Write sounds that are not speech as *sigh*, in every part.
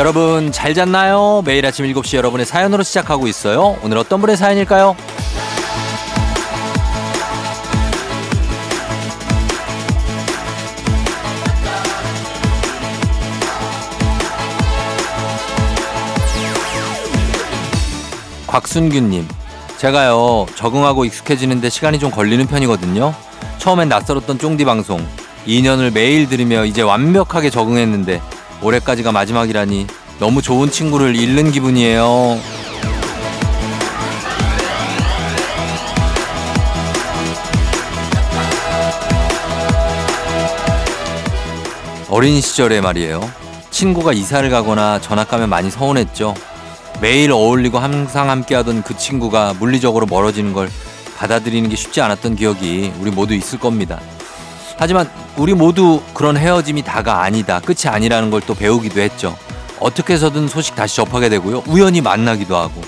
여러분 잘 잤나요? 매일 아침 7시 여러분의 사연으로 시작하고 있어요. 오늘 어떤 분의 사연일까요? 곽순규님, 제가요 적응하고 익숙해지는데 시간이 좀 걸리는 편이거든요. 처음엔 낯설었던 쫑디 방송 2년을 매일 들으며 이제 완벽하게 적응했는데 올해까지가 마지막이라니 너무 좋은 친구를 잃는 기분이에요. 어린 시절에 말이에요. 친구가 이사를 가거나 전학 가면 많이 서운했죠. 매일 어울리고 항상 함께하던 그 친구가 물리적으로 멀어지는 걸 받아들이는 게 쉽지 않았던 기억이 우리 모두 있을 겁니다. 하지만 우리 모두 그런 헤어짐이 다가 아니다. 끝이 아니라는 걸 또 배우기도 했죠. 어떻게 해서든 소식 다시 접하게 되고요. 우연히 만나기도 하고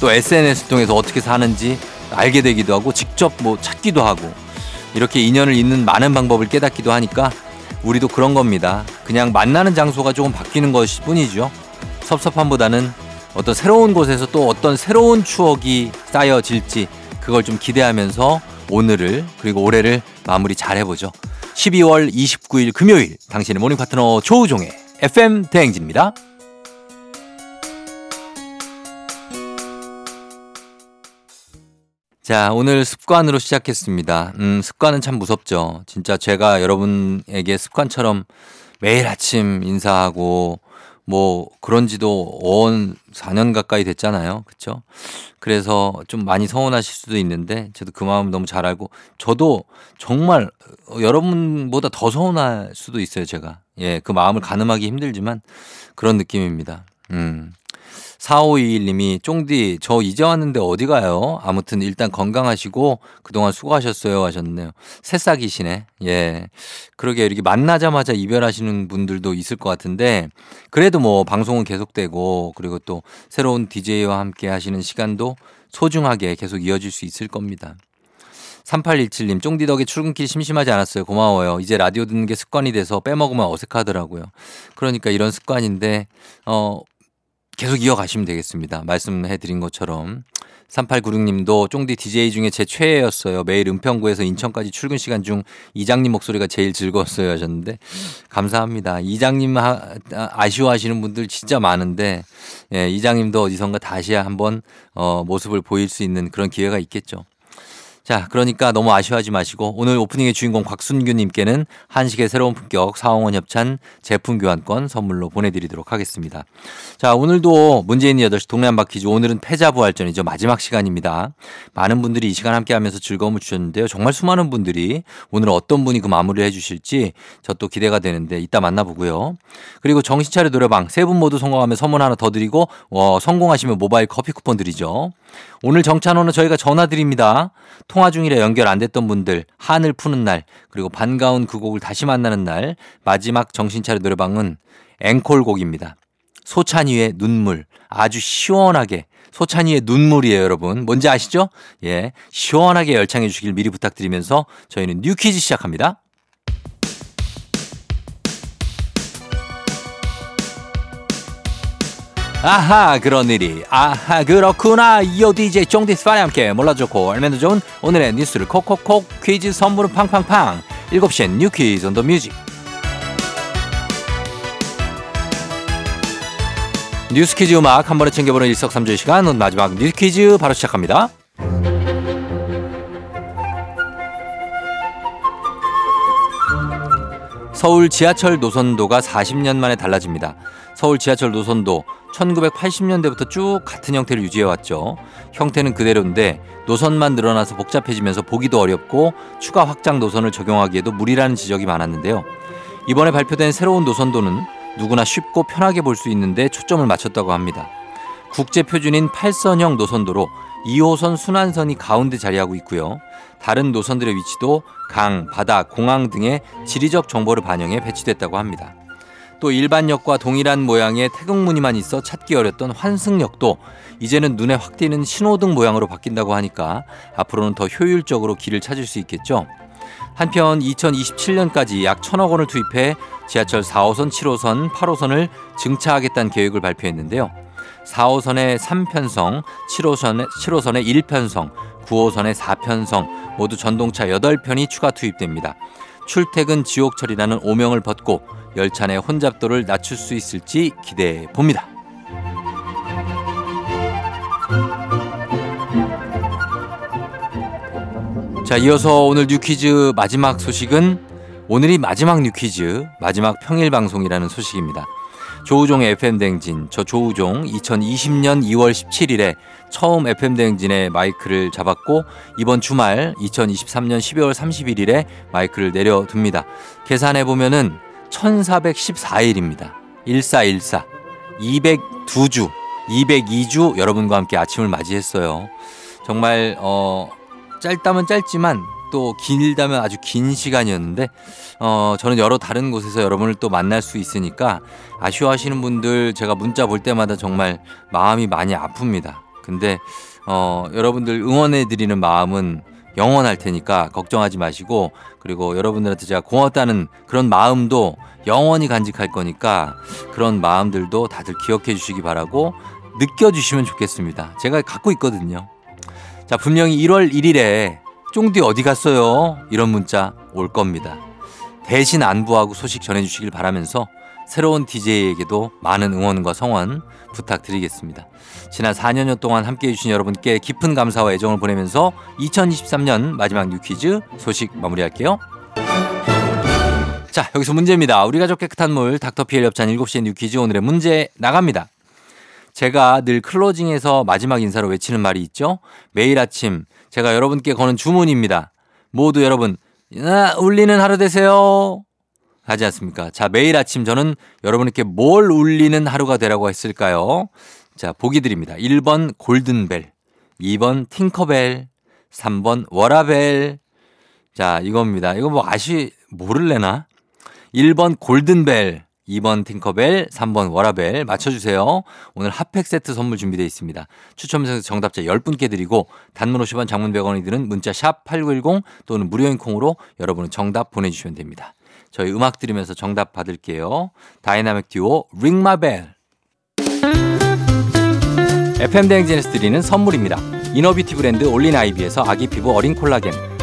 또 SNS 통해서 어떻게 사는지 알게 되기도 하고 직접 뭐 찾기도 하고 이렇게 인연을 잇는 많은 방법을 깨닫기도 하니까 우리도 그런 겁니다. 그냥 만나는 장소가 조금 바뀌는 것일 뿐이죠. 섭섭함보다는 어떤 새로운 곳에서 또 어떤 새로운 추억이 쌓여질지 그걸 좀 기대하면서 오늘을 그리고 올해를 마무리 잘 해보죠. 12월 29일 금요일 당신의 모닝 파트너 조우종의 FM 대행진입니다. 자, 오늘 습관으로 시작했습니다. 음, 습관은 참 무섭죠. 진짜 제가 여러분에게 습관처럼 매일 아침 인사하고 뭐 그런 지도 온 4년 가까이 됐잖아요. 그쵸? 그래서 좀 많이 서운하실 수도 있는데 저도 그 마음 너무 잘 알고 저도 정말 여러분보다 더 서운할 수도 있어요. 제가. 예, 그 마음을 가늠하기 힘들지만 그런 느낌입니다. 음. 4521님이 쫑디 저 이제 왔는데 어디 가요? 아무튼 일단 건강하시고 그동안 수고하셨어요 하셨네요. 새싹이시네. 예. 그러게 이렇게 만나자마자 이별하시는 분들도 있을 것 같은데 그래도 뭐 방송은 계속되고 그리고 또 새로운 DJ와 함께 하시는 시간도 소중하게 계속 이어질 수 있을 겁니다. 3817님, 쫑디 덕에 출근길 심심하지 않았어요. 고마워요. 이제 라디오 듣는 게 습관이 돼서 빼먹으면 어색하더라고요. 그러니까 이런 습관인데, 어, 계속 이어가시면 되겠습니다. 말씀해 드린 것처럼. 3896님도 쫑디 DJ 중에 제 최애였어요. 매일 은평구에서 인천까지 출근 시간 중 이장님 목소리가 제일 즐거웠어요 하셨는데 감사합니다. 이장님 아쉬워하시는 분들 진짜 많은데 예, 이장님도 어디선가 다시 한번 어, 모습을 보일 수 있는 그런 기회가 있겠죠. 자, 그러니까 너무 아쉬워하지 마시고 오늘 오프닝의 주인공 곽순규님께는 한식의 새로운 품격 사홍원 협찬 제품 교환권 선물로 보내드리도록 하겠습니다. 자, 오늘도 문재인 8시 동네 한바퀴즈 오늘은 패자부활전이죠. 마지막 시간입니다. 많은 분들이 이 시간 함께 하면서 즐거움을 주셨는데요. 정말 수많은 분들이 오늘 어떤 분이 그 마무리를 해주실지 저 또 기대가 되는데 이따 만나보고요. 그리고 정신차려 노래방 세 분 모두 성공하면 선물 하나 더 드리고 어, 성공하시면 모바일 커피 쿠폰 드리죠. 오늘 정찬호는 저희가 전화 드립니다. 통화 중이라 연결 안 됐던 분들 한을 푸는 날 그리고 반가운 그 곡을 다시 만나는 날 마지막 정신차려 노래방은 앵콜곡입니다. 소찬휘의 눈물 아주 시원하게 소찬휘의 눈물이에요, 여러분. 뭔지 아시죠? 예. 시원하게 열창해 주시길 미리 부탁드리면서 저희는 뉴퀴즈 시작합니다. 아하 그런 일이. 아하 그렇구나. 이어 DJ 쫑디스파리 함께 몰라도 좋고 알면 더 좋은 오늘의 뉴스를 콕콕콕 퀴즈 선물은 팡팡팡. 7시엔 뉴퀴즈 on the music. 뉴스 퀴즈 음악 한 번에 챙겨보는 일석삼조의 시간. 마지막 뉴스 퀴즈 바로 시작합니다 서울 지하철 노선도가 40년 만에 달라집니다. 서울 지하철 노선도 1980년대부터 쭉 같은 형태를 유지해왔죠. 형태는 그대로인데 노선만 늘어나서 복잡해지면서 보기도 어렵고 추가 확장 노선을 적용하기에도 무리라는 지적이 많았는데요. 이번에 발표된 새로운 노선도는 누구나 쉽고 편하게 볼 수 있는데 초점을 맞췄다고 합니다. 국제 표준인 8선형 노선도로 2호선 순환선이 가운데 자리하고 있고요. 다른 노선들의 위치도 강, 바다, 공항 등의 지리적 정보를 반영해 배치됐다고 합니다. 또 일반역과 동일한 모양의 태극무늬만 있어 찾기 어렸던 환승역도 이제는 눈에 확 띄는 신호등 모양으로 바뀐다고 하니까 앞으로는 더 효율적으로 길을 찾을 수 있겠죠. 한편 2027년까지 약 천억 원을 투입해 지하철 4호선, 7호선, 8호선을 증차하겠다는 계획을 발표했는데요. 4호선의 3편성, 7호선의, 7호선의 1편성, 9호선의 4편성 모두 전동차 8편이 추가 투입됩니다. 출퇴근 지옥철이라는 오명을 벗고 열차 내 혼잡도를 낮출 수 있을지 기대해 봅니다. 자, 이어서 오늘 뉴퀴즈 마지막 소식은 오늘이 마지막 뉴퀴즈, 마지막 평일 방송이라는 소식입니다. 조우종의 FM대행진, 저 조우종 2020년 2월 17일에 처음 FM대행진의 마이크를 잡았고 이번 주말 2023년 12월 31일에 마이크를 내려둡니다. 계산해보면은 1414일입니다. 1414. 202주, 202주 여러분과 함께 아침을 맞이했어요. 정말, 어, 짧다면 짧지만 또 길다면 아주 긴 시간이었는데 어 저는 여러 다른 곳에서 여러분을 또 만날 수 있으니까 아쉬워하시는 분들 제가 문자 볼 때마다 정말 마음이 많이 아픕니다. 근데 어 여러분들 응원해 드리는 마음은 영원할 테니까 걱정하지 마시고 그리고 여러분들한테 제가 고맙다는 그런 마음도 영원히 간직할 거니까 그런 마음들도 다들 기억해 주시기 바라고 느껴주시면 좋겠습니다. 제가 갖고 있거든요. 자, 분명히 1월 1일에 쫑디 어디 갔어요? 이런 문자 올 겁니다. 대신 안부하고 소식 전해주시길 바라면서 새로운 DJ에게도 많은 응원과 성원 부탁드리겠습니다. 지난 4년여 동안 함께 해주신 여러분께 깊은 감사와 애정을 보내면서 2023년 마지막 뉴퀴즈 소식 마무리할게요. 자, 여기서 문제입니다. 우리 가족 깨끗한 물 닥터피엘 협찬 7시의 뉴퀴즈 오늘의 문제 나갑니다. 제가 늘 클로징에서 마지막 인사로 외치는 말이 있죠. 매일 아침 제가 여러분께 거는 주문입니다. 모두 여러분 아, 울리는 하루 되세요. 하지 않습니까? 자, 매일 아침 저는 여러분께 뭘 울리는 하루가 되라고 했을까요? 자, 보기 드립니다. 1번 골든벨, 2번 팅커벨, 3번 워라벨. 자, 이겁니다. 이거 뭐 아시, 모를래나? 1번 골든벨, 2번 팅커벨, 3번 워라벨 맞춰주세요. 오늘 핫팩 세트 선물 준비되어 있습니다. 추첨해서 정답자 10분께 드리고 단문 50원 장문 100원이 드는 문자 샵 8910 또는 무료인 콩으로 여러분은 정답 보내주시면 됩니다. 저희 음악 들으면서 정답 받을게요. 다이나믹 듀오 Ring My Bell FM 대행진에서 드리는 선물입니다. inner beauty 브랜드 올린 아이비에서 아기 피부 어린 콜라겐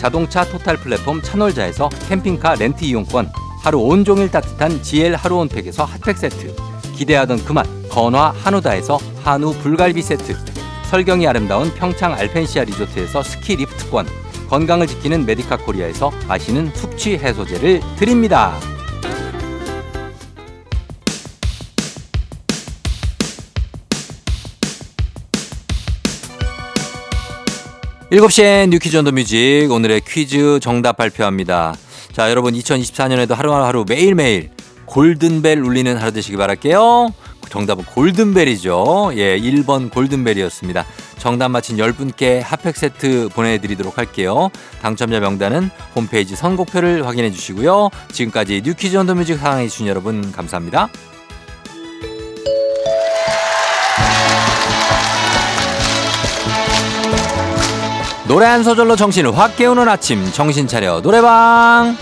자동차 total 플랫폼 차놀자에서 캠핑카 렌트 이용권 하루 온종일 따뜻한 GL 하루 온팩에서 핫팩 세트 기대하던 그맛 건화 한우다에서 한우 불갈비 세트 설경이 아름다운 평창 알펜시아 리조트에서 스키 리프트권 건강을 지키는 메디카 코리아에서 마시는 숙취 해소제를 드립니다. 일곱 시에 You Quiz on the Music 오늘의 퀴즈 정답 발표합니다. 자, 여러분 2024년에도 하루하루 매일매일 골든벨 울리는 하루 되시기 바랄게요. 정답은 골든벨이죠. 예, 1번 골든벨이었습니다. 정답 맞힌 10분께 핫팩 세트 보내드리도록 할게요. 당첨자 명단은 홈페이지 선곡표를 확인해 주시고요. 지금까지 뉴퀴즈 언더뮤직 사랑해 주신 여러분 감사합니다. 노래 한 소절로 정신을 확 깨우는 아침 정신 차려 노래방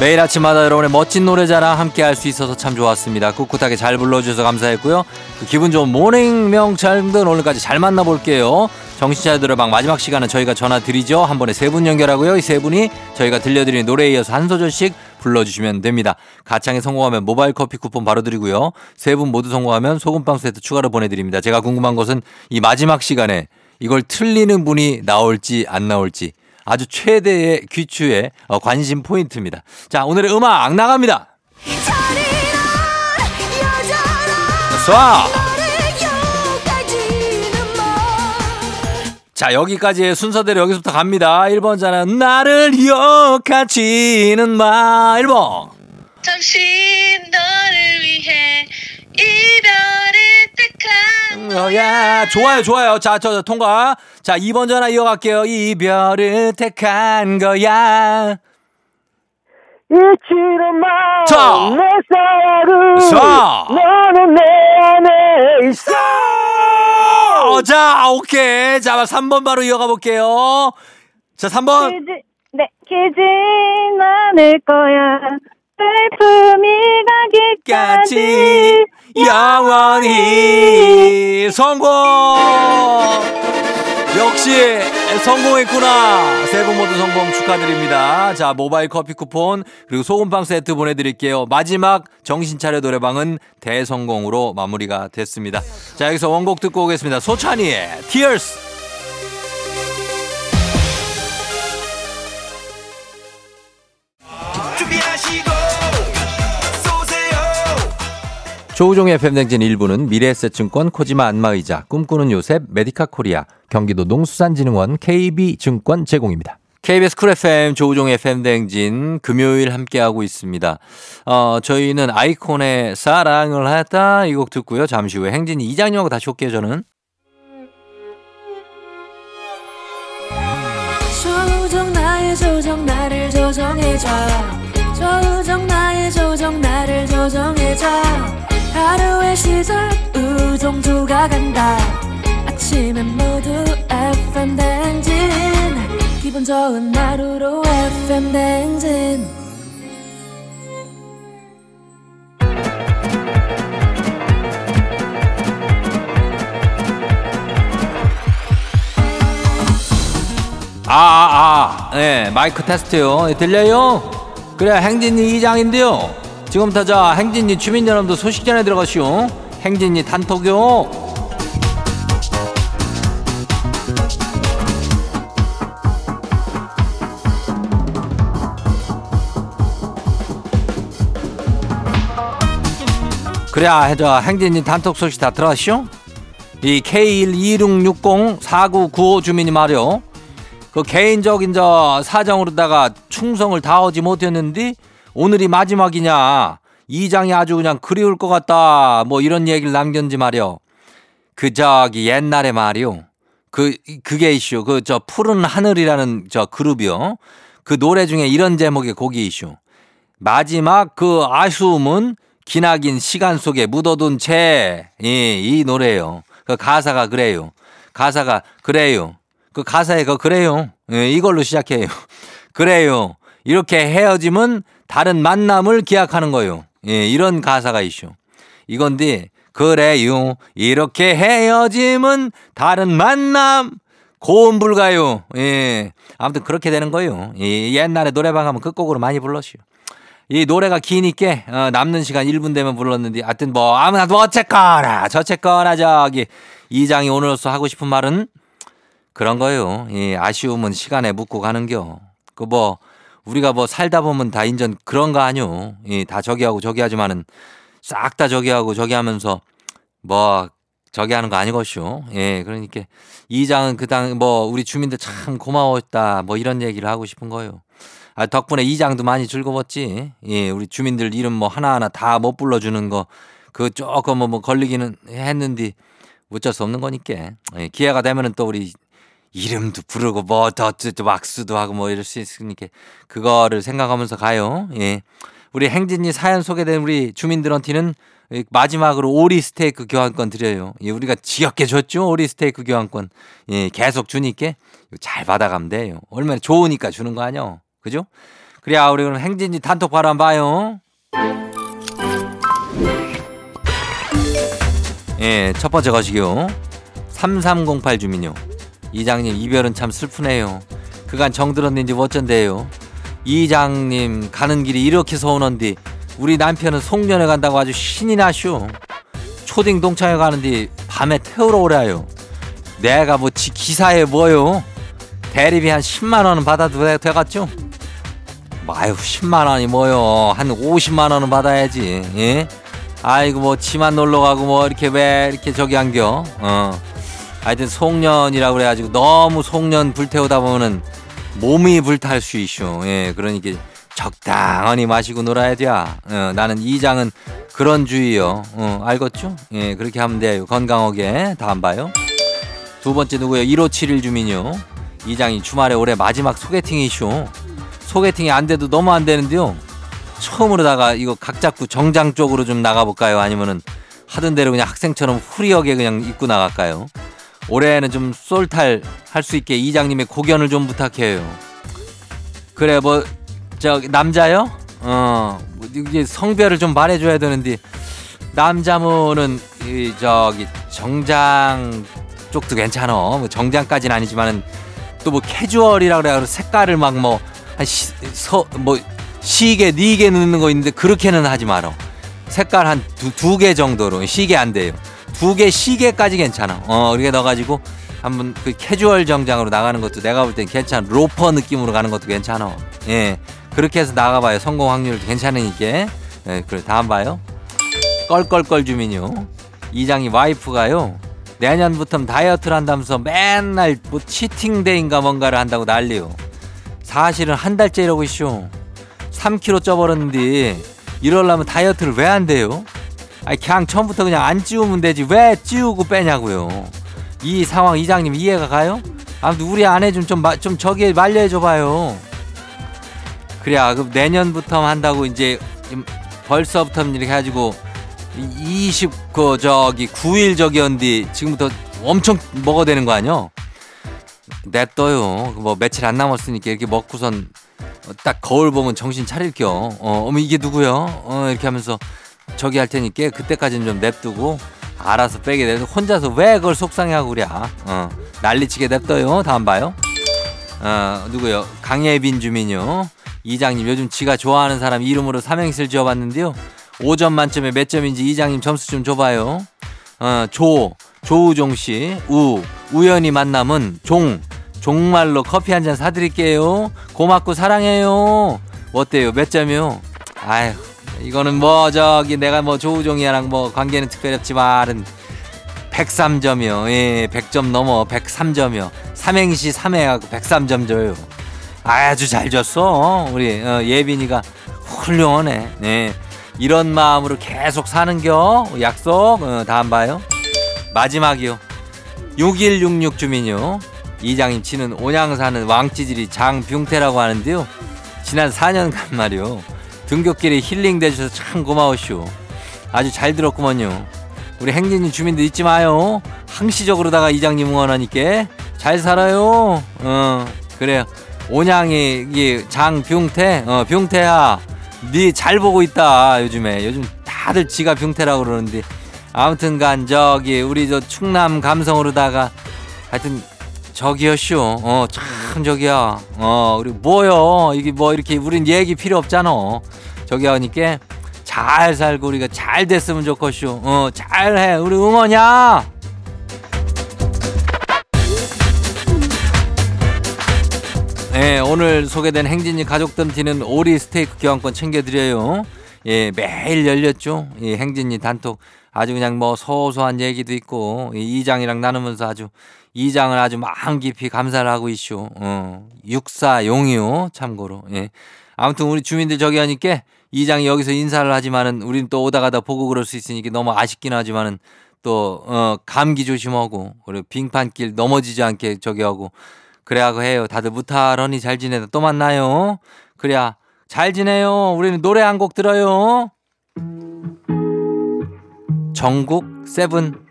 매일 아침마다 여러분의 멋진 노래 자랑 함께 할 수 있어서 참 좋았습니다. 꿋꿋하게 잘 불러주셔서 감사했고요. 그 기분 좋은 모닝 명찰들 오늘까지 잘 만나볼게요. 정신차려 노래방 마지막 시간은 저희가 전화 드리죠. 한 번에 세 분 연결하고요. 이 세 분이 저희가 들려드리는 노래에 이어서 한 소절씩 불러주시면 됩니다. 가창에 성공하면 모바일 커피 쿠폰 바로 드리고요. 세 분 모두 성공하면 소금빵 세트 추가로 보내드립니다. 제가 궁금한 것은 이 마지막 시간에 이걸 틀리는 분이 나올지 안 나올지 아주 최대의 귀추의 어, 관심 포인트입니다. 자, 오늘의 음악 나갑니다. 쏴! 자, 여기까지의 순서대로 여기서부터 갑니다. 1번 자는 나를 욕하지는 마. 1번. 잠시 너를 위해 이별을 택한 거야. 좋아요, 좋아요. 자, 저, 저 통과. 자, 2번 전화 이어갈게요. 이별을 택한 거야. 잊지는 마. 자. 내 사랑을. 자. 너는 내 안에 있어. 어, 자, 오케이. 자, 3번 바로 이어가 볼게요. 자, 3번. 기지, 네, 기진 않을 거야. 슬픔이 가기까지. 까지 영원히 성공! 역시 성공했구나. 세 분 모두 성공 축하드립니다. 자, 모바일 커피 쿠폰 그리고 소금빵 세트 보내드릴게요. 마지막 정신차려 노래방은 대성공으로 마무리가 됐습니다. 자, 여기서 원곡 듣고 오겠습니다. 소찬이의 Tears. 조우종의 FM대행진 1부는 미래에셋증권 코지마 안마의자 꿈꾸는 요셉 메디카 코리아 경기도 농수산진흥원 KB증권 제공입니다. KBS 쿨 FM 조우종의 FM대행진 금요일 함께하고 있습니다. 어, 저희는 아이콘의 사랑을 했다 이 곡 듣고요. 잠시 후에 행진이 이장님하고 다시 올게요 저는. 조정 나의 조정 나를 조정해줘 조정 나의 조정 나를 조정해줘 하루의 시절 우정조가 간다 아침엔 모두 FM 댕진 기분 좋은 하루로 FM 댕진 아, 아, 아. 네, 마이크 테스트요. 네, 들려요? 그래, 행진이 이장인데요. 지금부터 저 행진이 주민 여러분들 소식 전해 들어가시오. 행진이 단톡요. 그래, 저 행진이 단톡 소식 다 들어왔시오? 이 K126604995 주민이 말이요. 그 개인적인 저 사정으로다가 충성을 다하지 못했는데 오늘이 마지막이냐 이 장이 아주 그냥 그리울 것 같다 뭐 이런 얘기를 남겼는지 말이요 그 저기 옛날에 말이요 그 그게 이슈 그 저 푸른 하늘이라는 저 그룹이요 그 노래 중에 이런 제목의 곡이 이슈 마지막 그 아쉬움은 기나긴 시간 속에 묻어둔 채, 예, 이 노래예요. 그 가사가 그래요. 가사가 그래요. 그 가사에 그 그래요. 예, 이걸로 시작해요. *laughs* 그래요. 이렇게 헤어짐은 다른 만남을 기약하는 거예요. 예, 이런 가사가 이슈. 이건데 그래요. 이렇게 헤어짐은 다른 만남 고음 불가요. 예. 아무튼 그렇게 되는 거예요. 예, 옛날에 노래방 가면 끝곡으로 많이 불렀슈. 이 노래가 기니까 어, 남는 시간 1분 되면 불렀는데 하여튼 뭐 아무나 뭐 어쨌거나 저쨌거나 저기 이장이 오늘로써 하고 싶은 말은 그런 거예요. 이 아쉬움은 시간에 묻고 가는겨. 그 뭐 우리가 뭐 살다 보면 다 인전 그런 거 아니요. 이다 저기 하고 저기 하지만은 싹 다 저기 하고 저기 하면서 뭐 저기 하는 거 아니것이오. 예, 그러니까 이장은 그 당 뭐 우리 주민들 참 고마웠다 뭐 이런 얘기를 하고 싶은 거예요. 아, 덕분에 이장도 많이 즐거웠지. 예, 우리 주민들 이름 뭐 하나하나 다 못 불러주는 거, 그 조금 뭐, 뭐 걸리기는 했는데 어쩔 수 없는 거니까. 예, 기회가 되면은 또 우리 이름도 부르고 뭐더 막수도 하고 뭐 이럴 수 있으니까 그거를 생각하면서 가요. 예. 우리 행진이 사연 소개된 우리 주민들한테는 이 마지막으로 오리 스테이크 교환권 드려요. 예, 우리가 지겹게 줬죠. 오리 스테이크 교환권. 예, 계속 주니까 잘 받아가면 돼요. 얼마나 좋으니까 주는 거 아니요. 그죠? 그래야 우리 그럼 행진이 단톡 바로 한번 봐요. 예, 첫 번째 거시기요. 3308 주민요. 이장님 이별은 참 슬프네요. 그간 정들었는지 어쩐대요. 이장님 가는 길이 이렇게 서운한디 우리 남편은 송년회 간다고 아주 신이 나쇼. 초딩 동창회 가는데 밤에 태우러 오래요. 내가 뭐 지- 기사에 뭐요? 대리비 한 10만 원은 받아도 돼- 되겠죠? 아유 10만 원이 뭐요? 한 50만 원은 받아야지. 예? 아이고 뭐 지만 놀러 가고 뭐 이렇게 왜 이렇게 저기 안겨? 어. 하여튼 송년이라고 그래가지고 너무 송년 불태우다 보면은 몸이 불탈 수 있쇼. 예, 그러니까 적당히 마시고 놀아야 돼. 어, 나는 이장은 그런 주의요. 어, 알겠죠? 예, 그렇게 하면 돼요. 건강하게. 다음 봐요. 두 번째 누구요? 1571 주민요. 이장이 주말에 올해 마지막 소개팅이쇼. 소개팅이 안 돼도 너무 안 되는데요. 처음으로다가 이거 각 잡고 정장 쪽으로 좀 나가볼까요? 아니면은 하던 대로 그냥 학생처럼 후리하게 그냥 입고 나갈까요? 올해는 좀 쏠탈 할 수 있게 이장님의 고견을 좀 부탁해요. 그래 뭐저 남자요? 어뭐 이게 성별을 좀 말해줘야 되는데 남자분은 이 저기 정장 쪽도 괜찮어. 뭐 정장까지는 아니지만은 또 뭐 캐주얼이라 그래 색깔을 막 뭐한뭐 시계 네개 넣는 거 있는데 그렇게는 하지 말어. 색깔 한두개 정도로 시계 안 돼요. 두 개 시계까지 괜찮아. 어, 이렇게 넣어가지고 한번 그 캐주얼 정장으로 나가는 것도 내가 볼 땐 괜찮아. 로퍼 느낌으로 가는 것도 괜찮아. 예. 그렇게 해서 나가봐요. 성공 확률 괜찮으니까. 예, 그래. 다음 봐요. 껄껄껄 주민요. 이장이 와이프가요. 내년부터 다이어트를 한다면서 맨날 뭐 치팅데이인가 뭔가를 한다고 난리요. 사실은 한 달째 이러고 있쇼. 3kg 쪄버렸는데 이러려면 다이어트를 왜 안 돼요? 아니 그냥 처음부터 그냥 안 찌우면 되지 왜 찌우고 빼냐고요. 이 상황 이장님 이해가 가요? 아무튼 우리 아내 좀좀 좀 저기 말려해 줘봐요. 그래야 그 내년부터 한다고 이제 벌써부터 이렇게 해가지고 20그 저기 9일 저기였는데 지금부터 엄청 먹어야 되는 거 아니요? 냅둬요. 뭐 며칠 안 남았으니까 이렇게 먹고선 딱 거울 보면 정신 차릴 겸. 어, 어머 이게 누구요? 어 이렇게 하면서 저기 할 테니까 그때까지는 좀 냅두고 알아서 빼게 되서 혼자서 왜 그걸 속상해하고 그래? 어 난리치게 냅둬요. 다음 봐요. 어 누구요? 강예빈 주민요. 이장님 요즘 지가 좋아하는 사람 이름으로 삼행시를 지어봤는데요. 5점 만점에 몇 점인지 이장님 점수 좀 줘봐요. 어, 조, 조우종 씨, 우, 우연히 만남은 종, 종말로 커피 한 잔 사드릴게요. 고맙고 사랑해요. 어때요? 몇 점이요? 아휴, 이거는 뭐, 저기, 내가 뭐, 조우종이랑 뭐, 관계는 특별히 없지만은, 103점이요. 예, 100점 넘어, 103점이요. 삼행시 3회하고 103점 줘요. 아주 잘 줬어. 우리, 어, 예빈이가 훌륭하네. 네. 이런 마음으로 계속 사는겨. 약속. 어, 다음 봐요. 마지막이요. 6166 주민요. 이장님 치는 온양 사는 왕찌질이 장병태라고 하는데요. 지난 4년간 말이요. 등굣길에 힐링 되셔서 참 고마우시오. 아주 잘 들었구먼요. 우리 행진이 주민들 잊지 마요. 항시적으로다가 이장님 응원하니까 잘 살아요. 어 그래요. 온양이 이 장병태 어 병태야 네 잘 보고 있다 요즘에 요즘 다들 지가 병태라고 그러는데 아무튼간 저기 우리 저 충남 감성으로다가 하여튼 저기요 쇼 어 참 저기야 어 우리 뭐요 이게 뭐 이렇게 우린 얘기 필요 없잖아. 저기 하니까 잘 살고 우리가 잘 됐으면 좋겠쇼. 어 잘해. 우리 응원이야. 네, 오늘 소개된 행진이 가족덤티는 오리 스테이크 교환권 챙겨드려요. 예, 매일 열렸죠. 예, 행진이 단톡 아주 그냥 뭐 소소한 얘기도 있고 이 이장이랑 나누면서 아주 이장을 아주 마음 깊이 감사를 하고 있쇼. 어. 육사용이요 참고로. 예. 아무튼 우리 주민들 저기 하니까 이장이 여기서 인사를 하지만은 우리는 또 오다 가다 보고 그럴 수 있으니까 너무 아쉽긴 하지만은 또 어, 감기 조심하고 그리고 빙판길 넘어지지 않게 저기 하고 그래하고 해요. 다들 무탈하니 잘 지내다 또 만나요. 그래야 잘 지내요. 우리는 노래 한 곡 들어요. 전국 세븐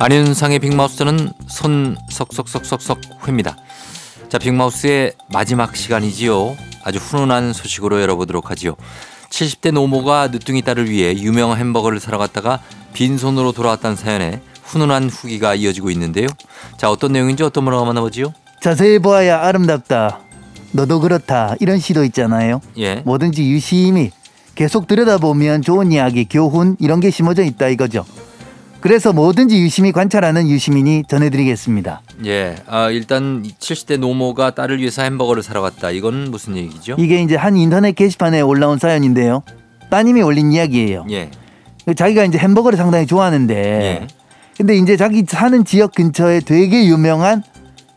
안윤상의 빅마우스는 손 석석석석석 회입니다. 자, 빅마우스의 마지막 시간이지요. 아주 훈훈한 소식으로 열어보도록 하지요. 70대 노모가 늦둥이 딸을 위해 유명한 햄버거를 사러 갔다가 빈손으로 돌아왔다는 사연에 훈훈한 후기가 이어지고 있는데요. 자, 어떤 내용인지 어떤 문화가 만나보지요? 자세히 보아야 아름답다. 너도 그렇다. 이런 시도 있잖아요. 예. 뭐든지 유심히 계속 들여다보면 좋은 이야기, 교훈 이런 게 심어져 있다 이거죠. 그래서 뭐든지 유심히 관찰하는 유시민이 전해드리겠습니다. 예. 아, 일단 70대 노모가 딸을 위해서 햄버거를 사러 갔다. 이건 무슨 얘기죠? 이게 이제 한 인터넷 게시판에 올라온 사연인데요. 따님이 올린 이야기예요. 예. 자기가 이제 햄버거를 상당히 좋아하는데, 예. 근데 이제 자기 사는 지역 근처에 되게 유명한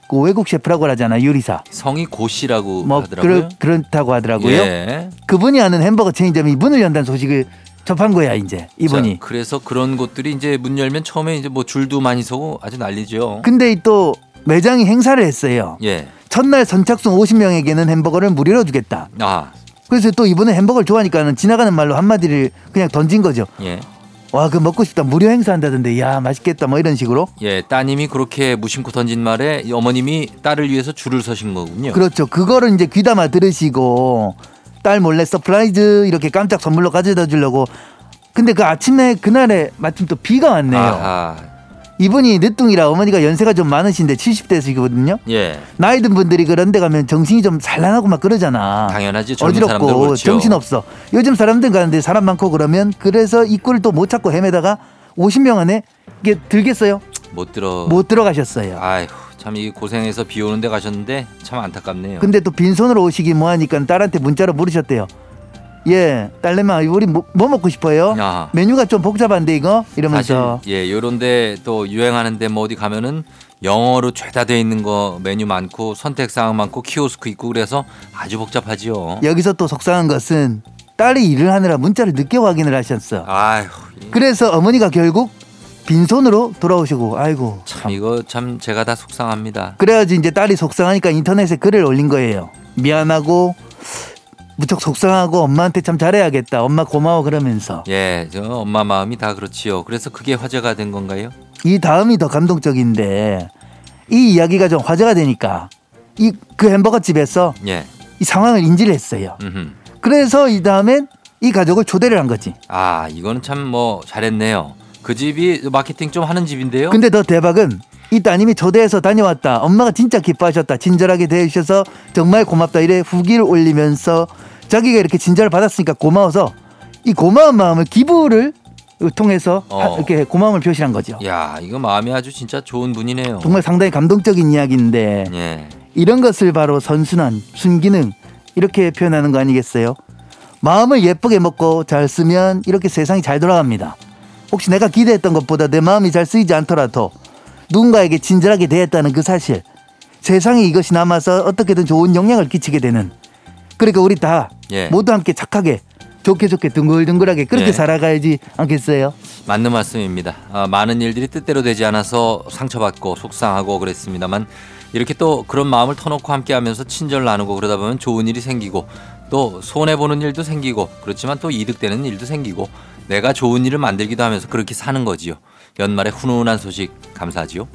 그 외국 셰프라고 하잖아 요리사. 성이 고씨라고 뭐 하더라고요. 그렇, 그렇다고 하더라고요. 예. 그분이 하는 햄버거 체인점이 문을 연다는 소식을 접한 거야 이제 이분이. 자, 그래서 그런 곳들이 이제 문 열면 처음에 이제 뭐 줄도 많이 서고 아주 난리죠. 근데 또 매장이 행사를 했어요. 예. 첫날 선착순 50명에게는 햄버거를 무료로 주겠다. 아, 그래서 또 이번에 햄버거를 좋아하니까는 지나가는 말로 한마디를 그냥 던진 거죠. 예. 와, 그 먹고 싶다. 무료 행사한다던데. 야, 맛있겠다. 뭐 이런 식으로. 예, 따님이 그렇게 무심코 던진 말에 이 어머님이 딸을 위해서 줄을 서신 거군요. 그렇죠. 그거를 이제 귀담아 들으시고 딸 몰래 서프라이즈 이렇게 깜짝 선물로 가져다 주려고. 근데 그 아침에 그날에 마침 또 비가 왔네요. 아하. 이분이 늦둥이라 어머니가 연세가 좀 많으신데 70대시거든요. 예. 나이 든 분들이 그런 데 가면 정신이 좀 산란하고 막 그러잖아. 당연하지. 어지럽고 그렇죠. 정신 없어. 요즘 사람들 가는데 사람 많고 그러면 그래서 입구를 또 못 찾고 헤매다가 50명 안에 이게 들겠어요? 못 들어. 못 들어가셨어요. 아휴, 참 이 고생해서 비 오는 데 가셨는데 참 안타깝네요. 근데 또 빈손으로 오시기 뭐하니까 딸한테 문자로 물으셨대요. 예, 딸내마 우리 뭐, 뭐 먹고 싶어요? 아. 메뉴가 좀 복잡한데 이거 이러면서 사실 예, 요런데 또 유행하는데 뭐 어디 가면은 영어로 죄다 돼 있는 거 메뉴 많고 선택 사항 많고 키오스크 있고 그래서 아주 복잡하지요. 여기서 또 속상한 것은 딸이 일을 하느라 문자를 늦게 확인을 하셨어. 아휴, 이- 그래서 어머니가 결국 빈손으로 돌아오시고 아이고 참 이거 참 제가 다 속상합니다. 그래야지 이제 딸이 속상하니까 인터넷에 글을 올린 거예요. 미안하고 무척 속상하고 엄마한테 참 잘해야겠다. 엄마 고마워 그러면서 예, 저 엄마 마음이 다 그렇지요. 그래서 그게 화제가 된 건가요? 이 다음이 더 감동적인데 이 이야기가 좀 화제가 되니까 이 그 햄버거 집에서 예. 이 상황을 인지를 했어요. 음흠. 그래서 이 다음엔 이 가족을 초대를 한 거지. 아, 이거는 참 뭐 잘했네요. 그 집이 마케팅 좀 하는 집인데요. 근데 더 대박은 이 따님이 초대해서 다녀왔다. 엄마가 진짜 기뻐하셨다. 친절하게 대해주셔서 정말 고맙다. 이래 후기를 올리면서 자기가 이렇게 친절을 받았으니까 고마워서 이 고마운 마음을 기부를 통해서 어. 하- 이렇게 고마움을 표시한 거죠. 야, 이거 마음이 아주 진짜 좋은 분이네요. 정말 상당히 감동적인 이야기인데 예. 이런 것을 바로 선순환, 순기능 이렇게 표현하는 거 아니겠어요? 마음을 예쁘게 먹고 잘 쓰면 이렇게 세상이 잘 돌아갑니다. 혹시 내가 기대했던 것보다 내 마음이 잘 쓰이지 않더라도 누군가에게 친절하게 대했다는 그 사실 세상에 이것이 남아서 어떻게든 좋은 영향을 끼치게 되는 그러니까 우리 다 예. 모두 함께 착하게 좋게 좋게 둥글둥글하게 그렇게 예. 살아가야지 않겠어요? 맞는 말씀입니다. 아, 많은 일들이 뜻대로 되지 않아서 상처받고 속상하고 그랬습니다만 이렇게 또 그런 마음을 터놓고 함께 하면서 친절 나누고 그러다 보면 좋은 일이 생기고 또 손해 보는 일도 생기고 그렇지만 또 이득되는 일도 생기고 내가 좋은 일을 만들기도 하면서 그렇게 사는 거지요. 연말에 훈훈한 소식 감사하지요.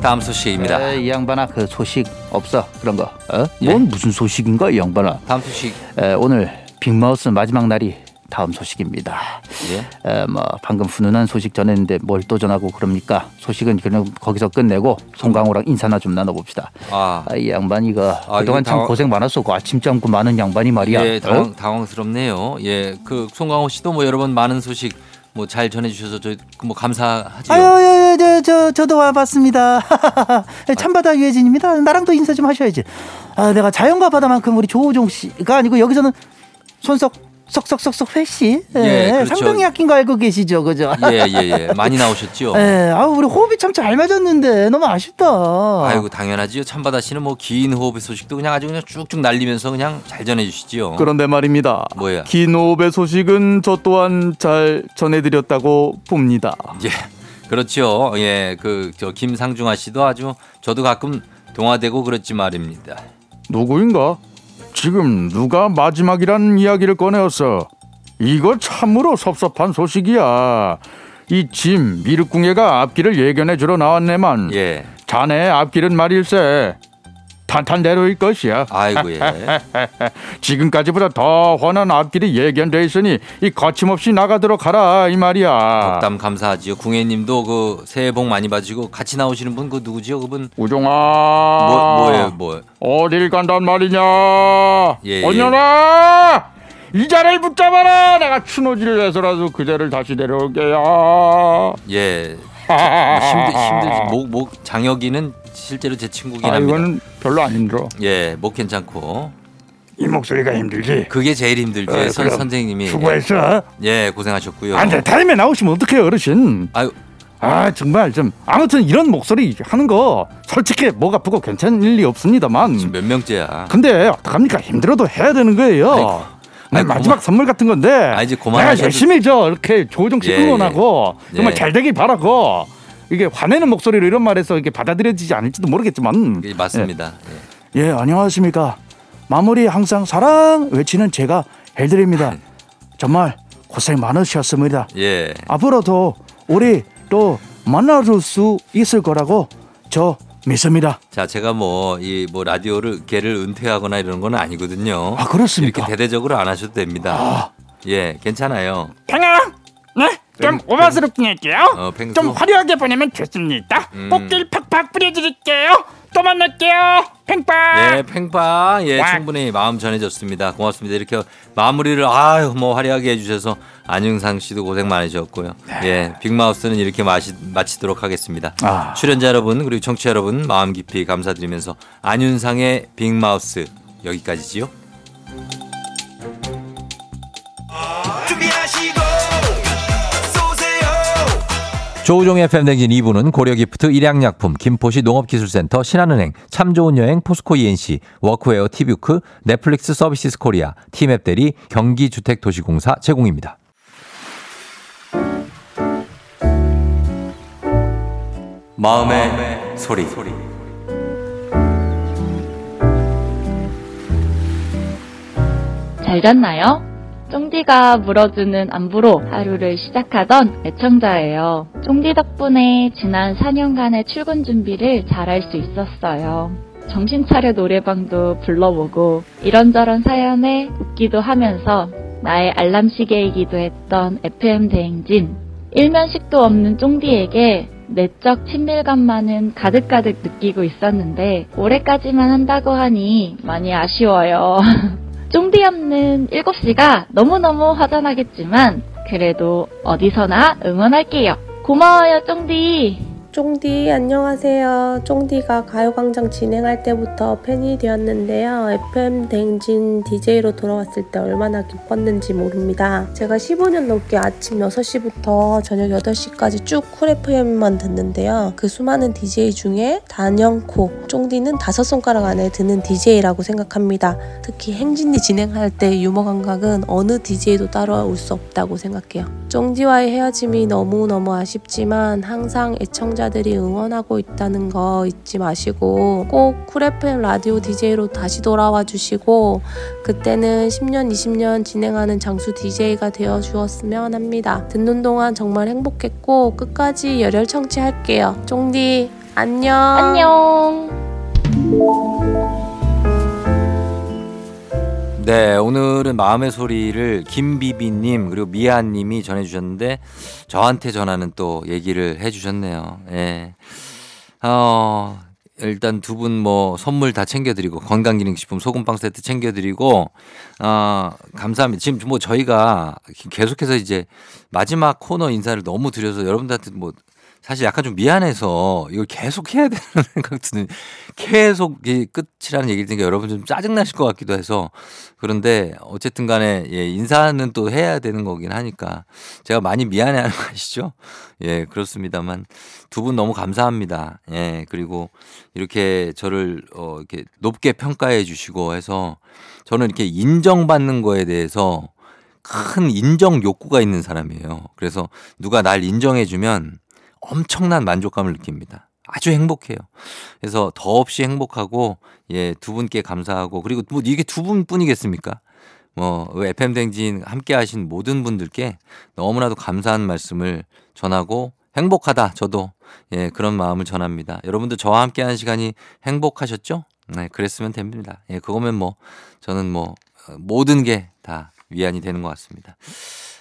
다음 소식입니다. 이 양반아 그 소식 없어 그런 거. 어? 예. 뭔 무슨 소식인가 이 양반아. 다음 소식 에, 오늘 빅마우스 마지막 날이 다음 소식입니다. 예. 에, 뭐 방금 훈훈한 소식 전했는데 뭘 또 전하고 그럽니까? 소식은 그냥 거기서 끝내고 송강호랑 인사나 좀 나눠봅시다. 아, 아, 이 양반 이거 아, 그동안 참 당황- 고생 많았어. 그 아침 잠고 많은 양반이 말이야. 예, 어? 당황, 당황스럽네요. 예, 그 송강호 씨도 뭐 여러 번 많은 소식 뭐 잘 전해주셔서 저 뭐 감사하지요. 아유, 예, 예, 저, 저, 저 도 와봤습니다. *laughs* 참바다 유해진입니다. 나랑도 인사 좀 하셔야지. 아, 내가 자연과 바다만큼 우리 조우종 씨가 아니고 여기서는 손석 쏙쏙쏙쏙 회씨. 예, 그렇죠. 상당히 아낀 거 알고 계시죠, 그죠? 예, 예, 예. 많이 나오셨죠. 예, 아, 우리 호흡이 참 잘 맞았는데 너무 아쉽다. 아이고 당연하지요. 참바다 씨는 뭐 긴 호흡의 소식도 그냥 아주 그냥 쭉쭉 날리면서 그냥 잘 전해주시지요. 그런데 말입니다. 뭐야? 긴 호흡의 소식은 저 또한 잘 전해드렸다고 봅니다. 예, 그렇죠. 예, 그 저 김상중아 씨도 아주 저도 가끔 동화되고 그렇지 말입니다. 누구인가? 지금 누가 마지막이라는 이야기를 꺼내었어. 이거 참으로 섭섭한 소식이야. 이 짐 미륵궁예가 앞길을 예견해 주러 나왔네만 예, 자네 앞길은 말일세 탄탄대로일 것이야. 아이고 예. *laughs* 지금까지보다 더 훤한 앞길이 예견돼 있으니 이 거침없이 나가도록 하라 이 말이야. 덕담 감사하지요. 궁예님도 그 새해 복 많이 받으시고 같이 나오시는 분 그 누구지요? 그분 우종아. 뭐 뭐예요, 뭐? 어딜 간단 말이냐? 예, 예. 언녀라! 이 자를 붙잡아라! 내가 추노지를 해서라도 그대를 다시 데려올게요. 예. 뭐 힘들 힘들지. 목, 목 장혁이는 실제로 제 친구긴 아, 합니다. 이거는 별로 안 힘들어. 예, 목 괜찮고. 이 목소리가 힘들지? 그게 제일 힘들죠. 어, 선, 그럼 선생님이. 수고했어. 예, 고생하셨고요. 안 돼, 타임에 나오시면 어떡해요, 어르신. 아유, 아, 정말 좀 아무튼 이런 목소리 하는 거 솔직히 목 아프고 괜찮을 리 없습니다만. 지금 몇 명째야? 근데 어떡합니까? 힘들어도 해야 되는 거예요. 아이고, 마지막 고마- 선물 같은 건데 아, 이제 내가 그만하셔도- 열심히 저 이렇게 조종 씨 예, 응원하고 예. 정말 예. 잘 되길 바라고 이게 화내는 목소리로 이런 말해서 이게 받아들여지지 않을지도 모르겠지만 예, 맞습니다. 예, 예, 안녕하십니까 마무리 항상 사랑 외치는 제가 해드립니다 *laughs* 정말 고생 많으셨습니다 예. 예. 앞으로도 우리 또 만나줄 수 있을 거라고 저 믿습니다 자, 제가 뭐 이 뭐 라디오를 개를 은퇴하거나 이런 건 아니거든요. 아, 그렇습니까? 이렇게 대대적으로 안 하셔도 됩니다. 아. 예, 괜찮아요. 팽아 네? 좀 오바스럽게 할게요 어. 좀 화려하게 보내면 좋습니다 음. 꽃길 팍팍 뿌려드릴게요 또 만날게요 팽빵 예, 팽파. 예, 와. 충분히 마음 전해졌습니다. 고맙습니다. 이렇게 마무리를 아유, 뭐 화려하게 해 주셔서 안윤상 씨도 고생 많으셨고요. 예, 빅마우스는 이렇게 마시, 마치도록 하겠습니다. 아. 출연자 여러분, 그리고 청취자 여러분 마음 깊이 감사드리면서 안윤상의 빅마우스 여기까지지요. 조우종의 FM대행진 2부는 고려기프트, 일양약품, 김포시 농업기술센터, 신한은행, 참 좋은 여행, 포스코 E&C, 워크웨어 티뷰크, 넷플릭스 서비스 코리아, 티맵 대리, 경기주택도시공사 제공입니다. 마음의 소리. 잘 잤나요? 쫑디가 물어주는 안부로 하루를 시작하던 애청자예요. 쫑디 덕분에 지난 4년간의 출근 준비를 잘할 수 있었어요. 정신 차려 노래방도 불러보고 이런저런 사연에 웃기도 하면서 나의 알람 시계이기도 했던 FM 대행진. 일면식도 없는 쫑디에게 내적 친밀감만은 가득가득 느끼고 있었는데 올해까지만 한다고 하니 많이 아쉬워요. *laughs* 쫑디 없는 7시가 너무너무 허전하겠지만 그래도 어디서나 응원할게요. 고마워요, 쫑디. 쫑디 안녕하세요. 쫑디가 가요광장 진행할 때부터 팬이 되었는데요. FM대행진 DJ로 돌아왔을 때 얼마나 기뻤는지 모릅니다. 제가 15년 넘게 아침 6시부터 저녁 8시까지 쭉 쿨 FM만 듣는데요. 그 수많은 DJ 중에 단연코 쫑디는 다섯 손가락 안에 드는 DJ라고 생각합니다. 특히 행진이 진행할 때 유머 감각은 어느 DJ도 따라올 수 없다고 생각해요. 쫑디와의 헤어짐이 너무너무 아쉽지만 항상 애청자 들이 응원하고 있다는 거 잊지 마시고 꼭 쿨FM 라디오 DJ로 다시 돌아와 주시고 그때는 10년, 20년 진행하는 장수 DJ가 되어 주었으면 합니다. 듣는 동안 정말 행복했고 끝까지 열혈 청취할게요. 쫑디 안녕. 안녕. 네, 오늘은 마음의 소리를 김비비님 그리고 미아님이 전해주셨는데 저한테 전하는 또 얘기를 해주셨네요. 예. 어, 일단 두 분 뭐 선물 다 챙겨드리고 건강기능식품 소금빵 세트 챙겨드리고 어, 감사합니다. 지금 뭐 저희가 계속해서 이제 마지막 코너 인사를 너무 드려서 여러분들한테 뭐 사실 약간 좀 미안해서 이걸 계속 해야 되는 *laughs* 생각 드는 계속 이 끝이라는 얘기를 듣니까 여러분 좀 짜증 나실 것 같기도 해서 그런데 어쨌든 간에 예, 인사는 또 해야 되는 거긴 하니까 제가 많이 미안해 하는 거 아시죠? 예, 그렇습니다만 두 분 너무 감사합니다. 예, 그리고 이렇게 저를 어, 이렇게 높게 평가해 주시고 해서 저는 이렇게 인정받는 거에 대해서 큰 인정 욕구가 있는 사람이에요. 그래서 누가 날 인정해 주면 엄청난 만족감을 느낍니다. 아주 행복해요. 그래서 더없이 행복하고 예, 두 분께 감사하고 그리고 뭐 이게 두 분뿐이겠습니까? 뭐 FM 댕진 함께 하신 모든 분들께 너무나도 감사한 말씀을 전하고 행복하다 저도 예, 그런 마음을 전합니다. 여러분들 저와 함께 하는 시간이 행복하셨죠? 네, 그랬으면 됩니다. 예, 그거면 뭐 저는 뭐 어, 모든 게 다 위안이 되는 것 같습니다.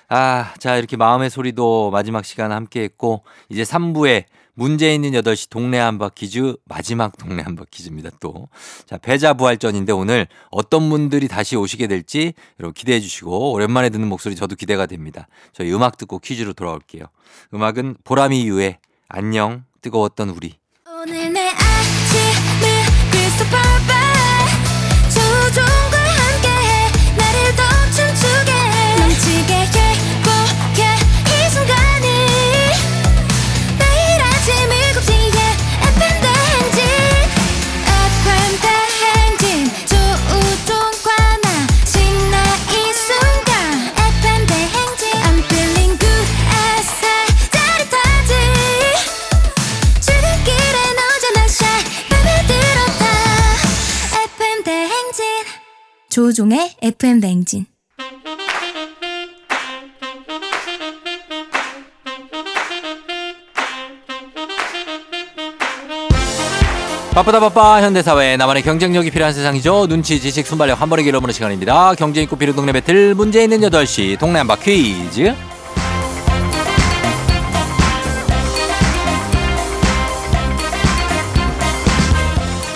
아, 자, 이렇게 마음의 소리도 마지막 시간 함께 했고, 이제 3부에 문제 있는 8시 동네 한바 퀴즈, 마지막 동네 한바 퀴즈입니다, 또. 자, 패자 부활전인데 오늘 어떤 분들이 다시 오시게 될지 여러분 기대해 주시고, 오랜만에 듣는 목소리 저도 기대가 됩니다. 저희 음악 듣고 퀴즈로 돌아올게요. 음악은 보람이 유의 안녕, 뜨거웠던 우리. 오늘 내 아침을 crystal 조종 조종의 FM 대행진. 바쁘다 바빠. 현대사회 나만의 경쟁력이 필요한 세상이죠. 눈치 지식 순발력 한 번에 길러보는 시간입니다. 경제 있고 필요 동네 배틀 문제 있는 8시 동네 한바 퀴즈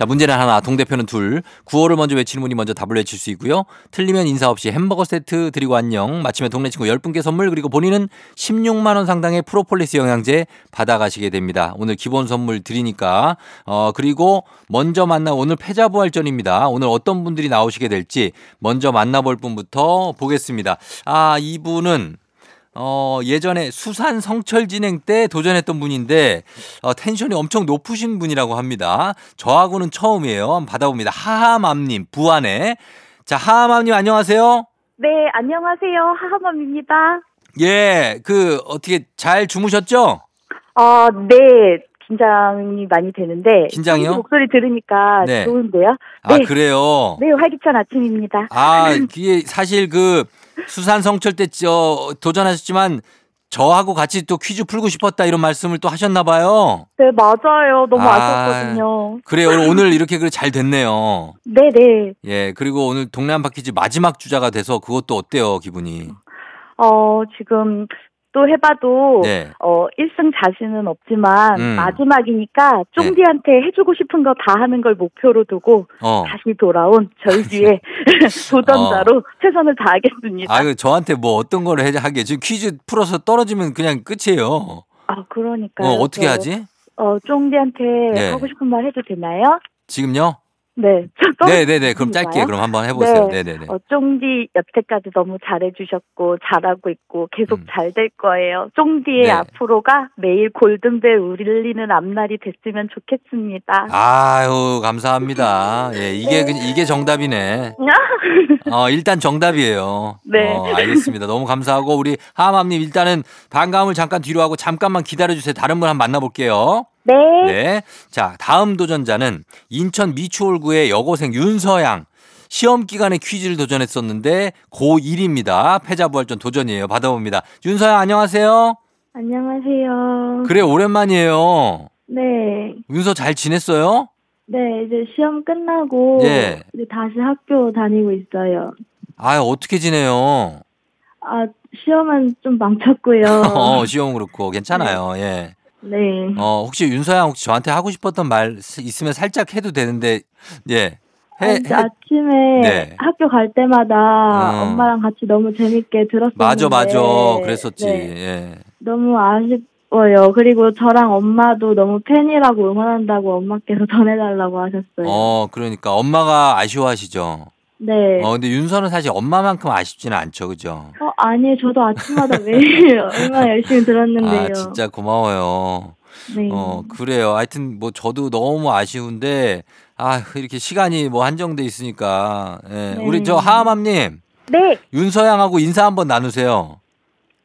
자 문제는 하나. 동대표는 둘. 구호를 먼저 외치는 분이 먼저 답을 외칠 수 있고요. 틀리면 인사 없이 햄버거 세트 드리고 안녕. 맞히면 동네 친구 10분께 선물 그리고 본인은 16만 원 상당의 프로폴리스 영양제 받아가시게 됩니다. 오늘 기본 선물 드리니까. 어 그리고 먼저 만나 오늘 패자부활전입니다. 오늘 어떤 분들이 나오시게 될지 먼저 만나볼 분부터 보겠습니다. 아 이분은 어, 예전에 수산 성철 진행 때 도전했던 분인데, 어, 텐션이 엄청 높으신 분이라고 합니다. 저하고는 처음이에요. 한번 받아봅니다. 하하맘님, 부안에. 자, 하하맘님 안녕하세요. 네, 안녕하세요. 하하맘입니다. 예, 그, 어떻게 잘 주무셨죠? 어, 네, 긴장이 많이 되는데. 긴장이요? 목소리 들으니까 네. 좋은데요? 아, 네. 그래요? 네, 활기찬 아침입니다. 아, 그게 사실 그 수산 성철 때 저, 도전하셨지만 저하고 같이 또 퀴즈 풀고 싶었다 이런 말씀을 또 하셨나 봐요. 네, 맞아요. 너무 아, 아, 쉽거든요 그래요. 오늘 이렇게 그잘 됐네요. 네 네. 예, 그리고 오늘 동네 한바퀴즈 마지막 주자가 돼서 그것도 어때요, 기분이? 어, 지금 또 해봐도, 네. 어, 1승 자신은 없지만, 음. 마지막이니까, 쫑디한테 해주고 싶은 거 다 하는 걸 목표로 두고, 어. 다시 돌아온 뒤에 *laughs* *laughs* 도전자로 최선을 다하겠습니다. 아유, 저한테 뭐 어떤 거를 해- 하게. 지금 퀴즈 풀어서 떨어지면 그냥 끝이에요. 아, 그러니까요. 어, 어떻게 저, 하지? 어, 쫑디한테 네. 하고 싶은 말 해도 되나요? 지금요? 네. 저 네네 네. 그럼 짧게? 그럼 한번 해보세요. 네. 네네 네. 어, 쫑디 여태까지 너무 잘해주셨고 잘하고 있고 계속 잘될 거예요. 쫑디의 음. 네. 앞으로가 매일 골든벨 울리는 앞날이 됐으면 좋겠습니다. 아유, 감사합니다. *laughs* 예, 이게, 그- 이게 정답이네. *laughs* 어, 일단 정답이에요. 네. 어, 알겠습니다. 너무 감사하고, 우리 하함님 일단은 반가움을 잠깐 뒤로 하고 잠깐만 기다려주세요. 다른 분 한 번 만나볼게요. 네. 네. 자, 다음 도전자는 인천 미추홀구의 여고생 윤서양. 시험 기간에 퀴즈를 도전했었는데 고1입니다. 패자부활전 도전이에요. 받아봅니다. 윤서야 안녕하세요. 안녕하세요. 그래 오랜만이에요. 네. 윤서 잘 지냈어요? 네, 이제 시험 끝나고 예. 이제 다시 학교 다니고 있어요. 아 어떻게 지내요? 아, 시험은 좀 망쳤고요. *laughs* 어, 시험 그렇고 괜찮아요. 예. 네. 어 혹시 윤서야 혹시 저한테 하고 싶었던 말 있으면 살짝 해도 되는데 예. 아, 해, 해. 아침에 네. 학교 갈 때마다 어. 엄마랑 같이 너무 재밌게 들었었는데 맞아 맞아 그랬었지. 네, 예. 너무 아쉽어요. 그리고 저랑 엄마도 너무 팬이라고 응원한다고 엄마께서 *laughs* 전해달라고 하셨어요. 어 그러니까 엄마가 아쉬워하시죠. 네. 어 근데 윤서는 사실 엄마만큼 아쉽지는 않죠, 그죠? 어, 아니, 저도 아침마다 매일 *laughs* 얼마나 열심히 들었는데요. 아 진짜 고마워요. 네. 어 그래요. 하여튼 뭐 저도 너무 아쉬운데 아 이렇게 시간이 뭐 한정돼 있으니까 예. 네. 우리 저 하하맘님 네. 윤서양하고 인사 한번 나누세요.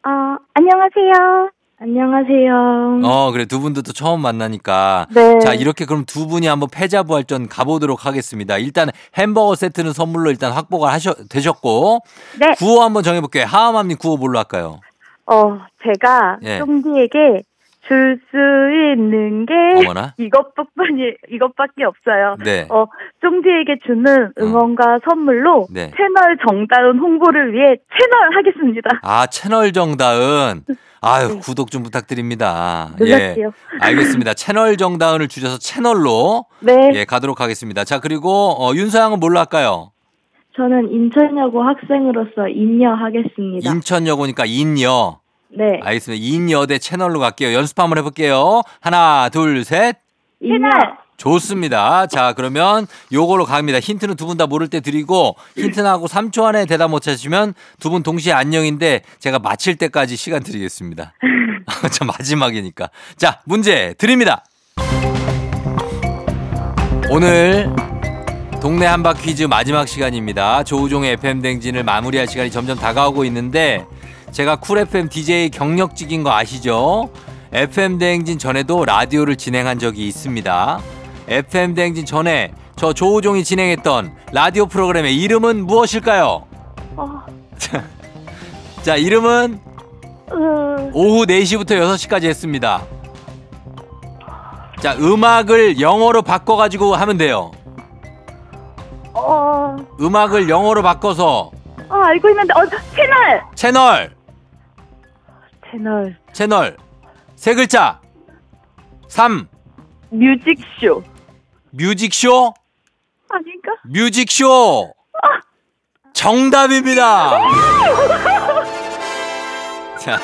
아, 안녕하세요. 안녕하세요. 어 그래 두 분도 또 처음 만나니까 네. 자 이렇게 그럼 두 분이 한번 패자부활전 가보도록 하겠습니다. 일단 햄버거 세트는 선물로 일단 확보가 하셔 되셨고 네. 구호 한번 정해볼게요. 하하맘님 구호 뭘로 할까요? 어, 제가 예. 쫑디에게 줄 수 있는 게 어머나. 이것뿐이 이것밖에 없어요. 네. 어, 쫑디에게 주는 응원과 선물로 네. 채널 정다운 홍보를 위해 채널 하겠습니다. 아 채널 정다은 아유 구독 좀 부탁드립니다. 네. 놀랐지요? 예, 알겠습니다. 채널 정다은을 줄여서 채널로 네. 예 가도록 하겠습니다. 자 그리고 어, 윤서양은 뭘로 할까요? 저는 인천여고 학생으로서 인여 하겠습니다. 인천여고니까 인여. 네. 알겠습니다. 인여대 채널로 갈게요. 연습 한번 해볼게요. 하나 둘 셋. 인여. 좋습니다. 자, 그러면 요걸로 갑니다. 힌트는 두 분 다 모를 때 드리고 힌트 나고 3초 안에 대답 못 찾으시면 두 분 동시에 안녕인데 제가 맞힐 때까지 시간 드리겠습니다. *laughs* *laughs* 자, 마지막이니까. 자, 문제 드립니다. 오늘 동네 한바 퀴즈 마지막 시간입니다. 조우종의 FM대행진을 마무리할 시간이 점점 다가오고 있는데 제가 쿨 FM DJ 경력직인 거 아시죠? FM 대행진 전에도 라디오를 진행한 적이 있습니다. FM 대행진 전에 저 조우종이 진행했던 라디오 프로그램의 이름은 무엇일까요? 어, *laughs* 자, 이름은 으, 오후 4시부터 6시까지 했습니다. 자, 음악을 영어로 바꿔 가지고 하면 돼요. 어, 음악을 영어로 바꿔서 어, 알고 있는데, 어, 채널! 채널, 채널. 채널, 세 글자. 3. 뮤직쇼. 뮤직쇼, 아닌가? 뮤직쇼. 정답입니다. *laughs* 자.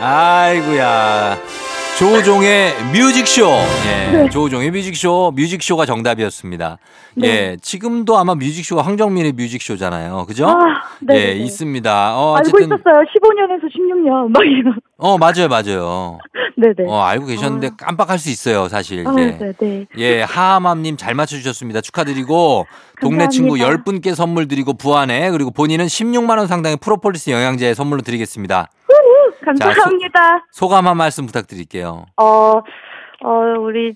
아이고야. 조종의 뮤직쇼. 예. 네. 조종의 뮤직쇼. 뮤직쇼가 정답이었습니다. 네. 예. 지금도 아마 뮤직쇼가 황정민의 뮤직쇼잖아요. 그죠? 아, 네, 예, 네, 네. 있습니다. 어, 알고 어쨌든 있었어요. 15년에서 16년. 막 이런. 어, 맞아요. 맞아요. 네네. 어, 알고 계셨는데 깜빡할 수 있어요, 사실. 아, 예. 네, 네. 예, 하하맘님 잘 맞춰주셨습니다. 축하드리고, 동네 친구 감사합니다. 10분께 선물 드리고, 부안에, 그리고 본인은 16만원 상당의 프로폴리스 영양제 선물로 드리겠습니다. 감사합니다. 소감 한 말씀 부탁드릴게요. 어, 어, 우리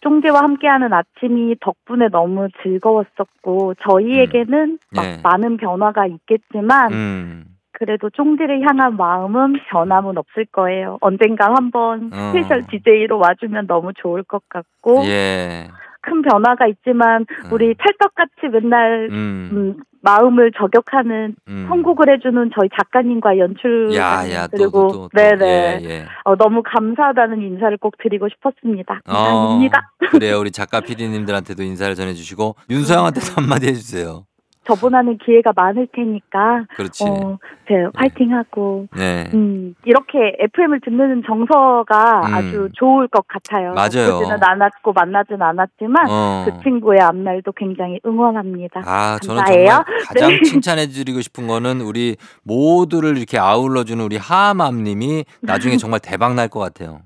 쫑디와 함께하는 아침이 덕분에 너무 즐거웠었고, 저희에게는 막 예. 많은 변화가 있겠지만, 음, 그래도 쫑디를 향한 마음은 변함은 없을 거예요. 언젠가 한번 어. 스페셜 DJ로 와주면 너무 좋을 것 같고, 예, 큰 변화가 있지만, 우리 찰떡같이 맨날, 음, 음, 마음을 저격하는 음. 선곡을 해주는 저희 작가님과 연출 야, 야, 또, 그리고 또, 또, 또. 네네 예, 예. 어, 너무 감사하다는 인사를 꼭 드리고 싶었습니다. 어, 감사합니다. 그래요. 우리 작가 PD님들한테도 인사를 전해주시고, 윤서영한테도 한마디 해주세요. 저보다는 기회가 많을 테니까 그렇지. 어, 제 화이팅하고 네. 음, 이렇게 FM을 듣는 정서가 음. 아주 좋을 것 같아요. 맞아요. 보지는 않았고 만나진 않았지만 어. 그 친구의 앞날도 굉장히 응원합니다. 아, 저는 감사해요. 정말 가장 네. 칭찬해 드리고 싶은 거는 우리 모두를 이렇게 아울러 주는 우리 하함님이 나중에 정말 대박 날 것 같아요.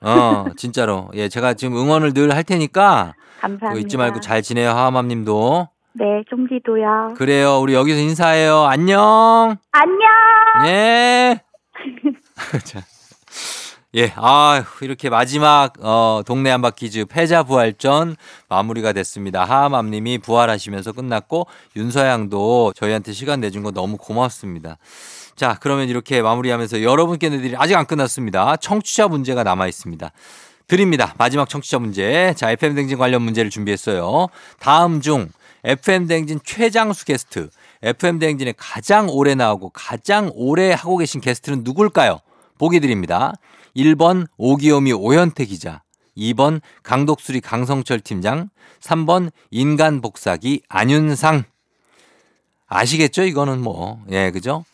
어, 진짜로. 예, 제가 지금 응원을 늘 할 테니까 감사합니다. 그거 잊지 말고 잘 지내요, 하함님도. 네, 좀비도요. 그래요, 우리 여기서 인사해요. 안녕. 안녕. 예. *laughs* 자, 예, 아 이렇게 마지막 어, 동네 한 바 퀴즈 패자 부활전 마무리가 됐습니다. 하하맘님이 부활하시면서 끝났고 윤서양도 저희한테 시간 내준 거 너무 고맙습니다. 자, 그러면 이렇게 마무리하면서 여러분께 내드릴 아직 안 끝났습니다. 청취자 문제가 남아 있습니다. 드립니다. 마지막 청취자 문제. 자, FM 댕진 관련 문제를 준비했어요. 다음 중 FM 댕진 최장수 게스트, FM 댕진에 가장 오래 나오고 가장 오래 하고 계신 게스트는 누굴까요? 보기 드립니다. 1번 오기요미 오현태 기자, 2번 강독수리 강성철 팀장, 3번 인간 복사기 안윤상. 아시겠죠? 이거는 뭐, 예, 그죠?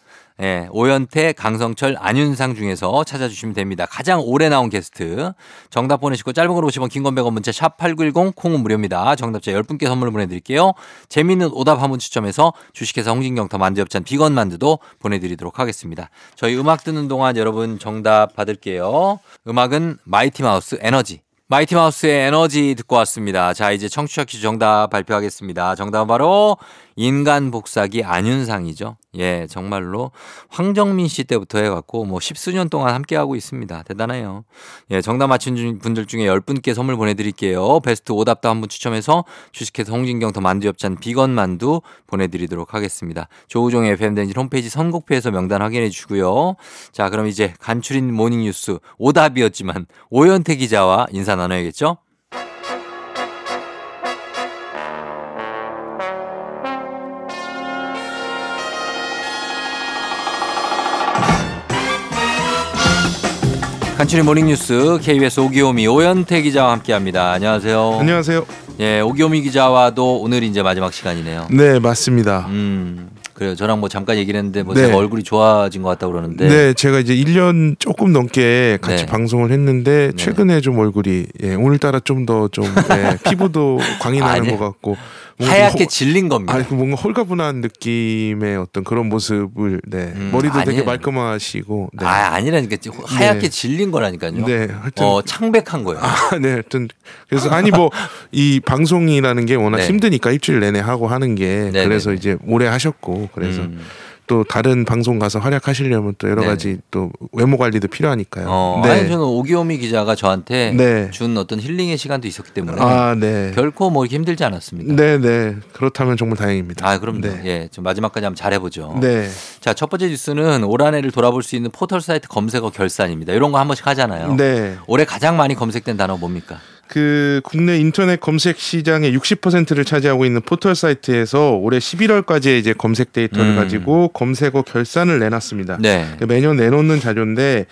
예, 오연태, 강성철, 안윤상 중에서 찾아주시면 됩니다. 가장 오래 나온 게스트. 정답 보내시고 짧은 건 50원, 긴건 100원 문자 샵 8910 콩은 무료입니다. 정답자 10분께 선물 보내드릴게요. 재미있는 오답 한 분 추첨해서 주식회사 홍진경 더 만두 협찬 비건 만두도 보내드리도록 하겠습니다. 저희 음악 듣는 동안 여러분 정답 받을게요. 음악은 마이티 마우스 에너지. 마이티 마우스의 에너지 듣고 왔습니다. 자, 이제 청취자 퀴즈 정답 발표하겠습니다. 정답은 바로 인간 복사기 안윤상이죠. 예, 정말로 황정민 씨 때부터 해갖고 뭐 십수년 동안 함께하고 있습니다. 대단해요. 예, 정답 중- 분들 중에 10분께 선물 보내드릴게요. 베스트 오답도 한분 추첨해서 주식회사 홍진경 더 만두엽찬 비건 만두 보내드리도록 하겠습니다. 조우종의 FMden지 홈페이지 선곡표에서 명단 확인해 주시고요. 자, 그럼 이제 간추린 모닝뉴스 오답이었지만 오현태 기자와 인사 나눠야겠죠? 간추린 모닝뉴스 KBS 오기오미 오현태 기자와 함께합니다. 안녕하세요. 안녕하세요. 예, 오기오미 기자와도 오늘 이제 마지막 시간이네요. 네, 맞습니다. 음, 그래요. 저랑 뭐 잠깐 얘기를 했는데 뭐 네. 제가 얼굴이 좋아진 것 같다고 그러는데. 네. 제가 이제 1년 조금 넘게 같이 네. 방송을 했는데 최근에 좀 얼굴이 예, 오늘따라 좀 더좀 예, *laughs* 피부도 광이 나는 아니요. 것 같고 하얗게 호- 질린 겁니다. 아니 그 뭔가 홀가분한 느낌의 어떤 그런 모습을 네 머리도 되게 아니에요. 말끔하시고 네. 아, 아니라니까. 하얗게 네. 질린 거라니까요. 네, 하여튼 어, 창백한 거예요. 아, 네, 하여튼 그래서 아니 뭐 이 방송이라는 게 워낙 네. 힘드니까 일주일 내내 하고 하는 게 네, 그래서 네, 이제 오래 하셨고 그래서 음. 또 다른 방송 가서 활약하시려면 또 여러 네. 가지 또 외모 관리도 필요하니까요. 어, 네. 아니 저는 오기오미 기자가 저한테 네. 준 어떤 힐링의 시간도 있었기 때문에 아, 네. 결코 뭐 이렇게 힘들지 않았습니다. 네, 네. 그렇다면 정말 다행입니다. 아, 그럼요. 네. 예, 좀 마지막까지 한번 잘해 보죠. 네. 자, 첫 번째 뉴스는 올 한 해를 돌아볼 수 있는 포털 사이트 검색어 결산입니다. 이런 거 한 번씩 하잖아요. 네. 올해 가장 많이 검색된 단어 뭡니까? 그 국내 인터넷 검색 시장의 60%를 차지하고 있는 포털 사이트에서 올해 11월까지의 이제 검색 데이터를 음. 가지고 검색어 결산을 내놨습니다. 네. 매년 내놓는 자료인데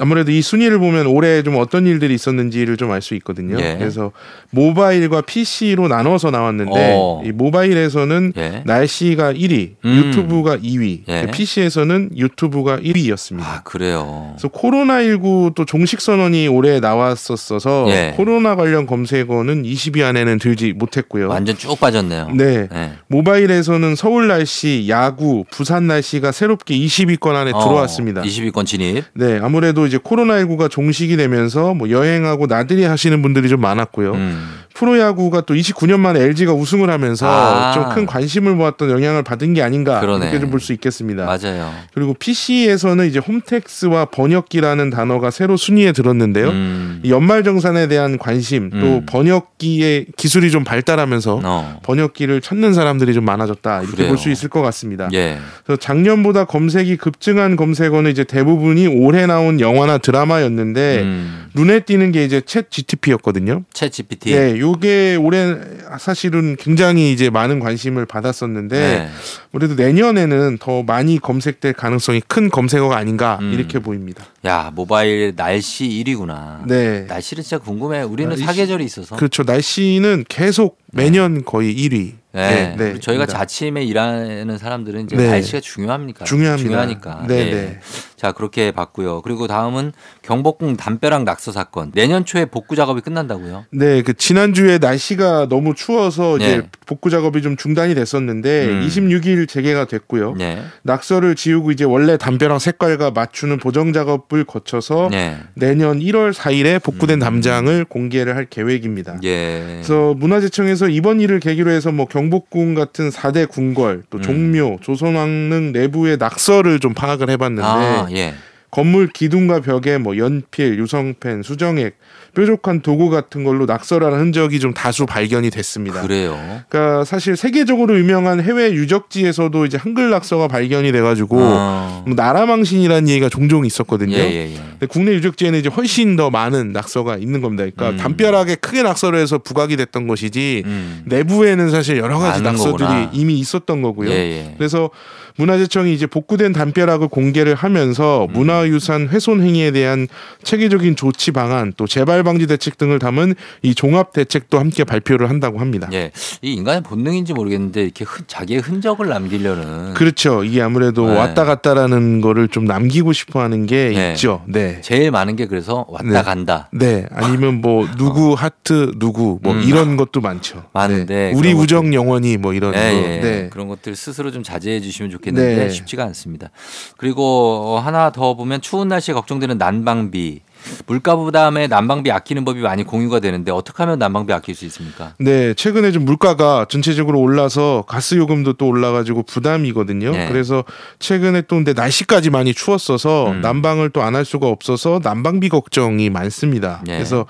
아무래도 이 순위를 보면 올해 좀 어떤 일들이 있었는지를 좀 알 수 있거든요. 예. 그래서 모바일과 PC로 나눠서 나왔는데 어. 이 모바일에서는 예. 날씨가 1위, 음. 유튜브가 2위, 예. PC에서는 유튜브가 1위였습니다. 아, 그래요. 그래서 코로나19 또 종식 선언이 올해 나왔었어서 예. 코로나 관련 검색어는 20위 안에는 들지 못했고요. 완전 쭉 빠졌네요. 네. 네. 모바일에서는 서울 날씨, 야구, 부산 날씨가 새롭게 20위권 안에 들어왔습니다. 20위권 진입. 네, 아무래도 이제 코로나19가 종식이 되면서 뭐 여행하고 나들이 하시는 분들이 좀 많았고요. 음. 프로야구가 또 29년 만에 LG가 우승을 하면서 아. 좀큰 관심을 모았던 영향을 받은 게 아닌가 그러네. 이렇게 좀 볼 수 있겠습니다. 맞아요. 그리고 PC에서는 이제 홈택스와 번역기라는 단어가 새로 순위에 들었는데요. 음. 이 연말 정산에 대한 관심 또 음. 번역기의 기술이 좀 발달하면서 어. 번역기를 찾는 사람들이 좀 많아졌다 이렇게. 볼 수 있을 것 같습니다. 예. 그래서 작년보다 검색이 급증한 검색어는 이제 대부분이 올해 나온 영화나 드라마였는데 음. 눈에 띄는 게 이제 챗 GTP였거든요. 챗 GPT. 네, 요게 올해 사실은 굉장히 이제 많은 관심을 받았었는데 네. 그래도 내년에는 더 많이 검색될 가능성이 큰 검색어가 아닌가 음. 이렇게 보입니다. 야, 모바일 날씨 1위구나. 네. 날씨는 진짜 궁금해. 우리는 사계절이 있어서. 그렇죠. 날씨는 계속 매년 거의 1위. 네. 네, 우리 저희가. 자침에 일하는 사람들은 이제 네. 날씨가 중요합니까? 중요합니다. 중요하니까. 네, 예. 네. 자, 그렇게 봤고요. 그리고 다음은 경복궁 담벼락 낙서 사건. 내년 초에 복구 작업이 끝난다고요? 네, 그 지난주에 날씨가 너무 추워서 이제 네. 복구 작업이 좀 중단이 됐었는데 음. 26일 재개가 됐고요. 네. 낙서를 지우고 이제 원래 담벼락 색깔과 맞추는 보정 작업을 거쳐서 네. 내년 1월 4일에 복구된 담장을 공개를 할 계획입니다. 예. 그래서 문화재청에서 이번 일을 계기로 해서 뭐 경복궁 같은 4대 궁궐, 음. 또 종묘, 조선왕릉 내부의 낙서를 좀 파악을 해봤는데 아, 예. 건물 기둥과 벽에 뭐 연필, 유성펜, 수정액, 뾰족한 도구 같은 걸로 낙서라는 흔적이 좀 다수 발견이 됐습니다. 그래요. 그러니까 사실 세계적으로 유명한 해외 유적지에서도 이제 한글 낙서가 발견이 돼가지고 아. 뭐 나라망신이라는 얘기가 종종 있었거든요. 예, 예, 예. 근데 국내 유적지에는 이제 훨씬 더 많은 낙서가 있는 겁니다. 그러니까 음. 담벼락에 크게 낙서를 해서 부각이 됐던 것이지 음. 내부에는 사실 여러 가지 낙서들이 거구나. 이미 있었던 거고요. 예, 예. 그래서 문화재청이 이제 복구된 담벼락을 공개를 하면서 음. 문화유산 훼손 행위에 대한 체계적인 조치 방안 또 재발 방지 대책 등을 담은 이 종합 대책도 함께 발표를 한다고 합니다. 예. 이 인간의 본능인지 모르겠는데 이렇게 흔- 자기의 흔적을 남기려는 그렇죠. 이게 아무래도 네. 왔다 갔다라는 거를 좀 남기고 싶어 하는 게 네. 있죠. 네. 제일 많은 게 그래서 왔다 네. 간다. 네. 아니면 뭐 *laughs* 누구 하트 누구 뭐 음. 이런 것도 많죠. 많은데 네. 우리 우정 영원히 뭐 이런 예, 거. 예. 네. 그런 것들 스스로 좀 자제해 주시면 좋겠 는데 네. 쉽지가 않습니다. 그리고 어, 하나 더 보면 추운 날씨에 걱정되는 난방비. 물가 부담에 난방비 아끼는 법이 많이 공유가 되는데 어떻게 하면 난방비 아낄 수 있습니까? 네, 최근에 좀 물가가 전체적으로 올라서 가스 요금도 또 올라가지고 부담이거든요. 네. 그래서 최근에 또 근데 날씨까지 많이 추웠어서 음. 난방을 또 안 할 수가 없어서 난방비 걱정이 많습니다. 네. 그래서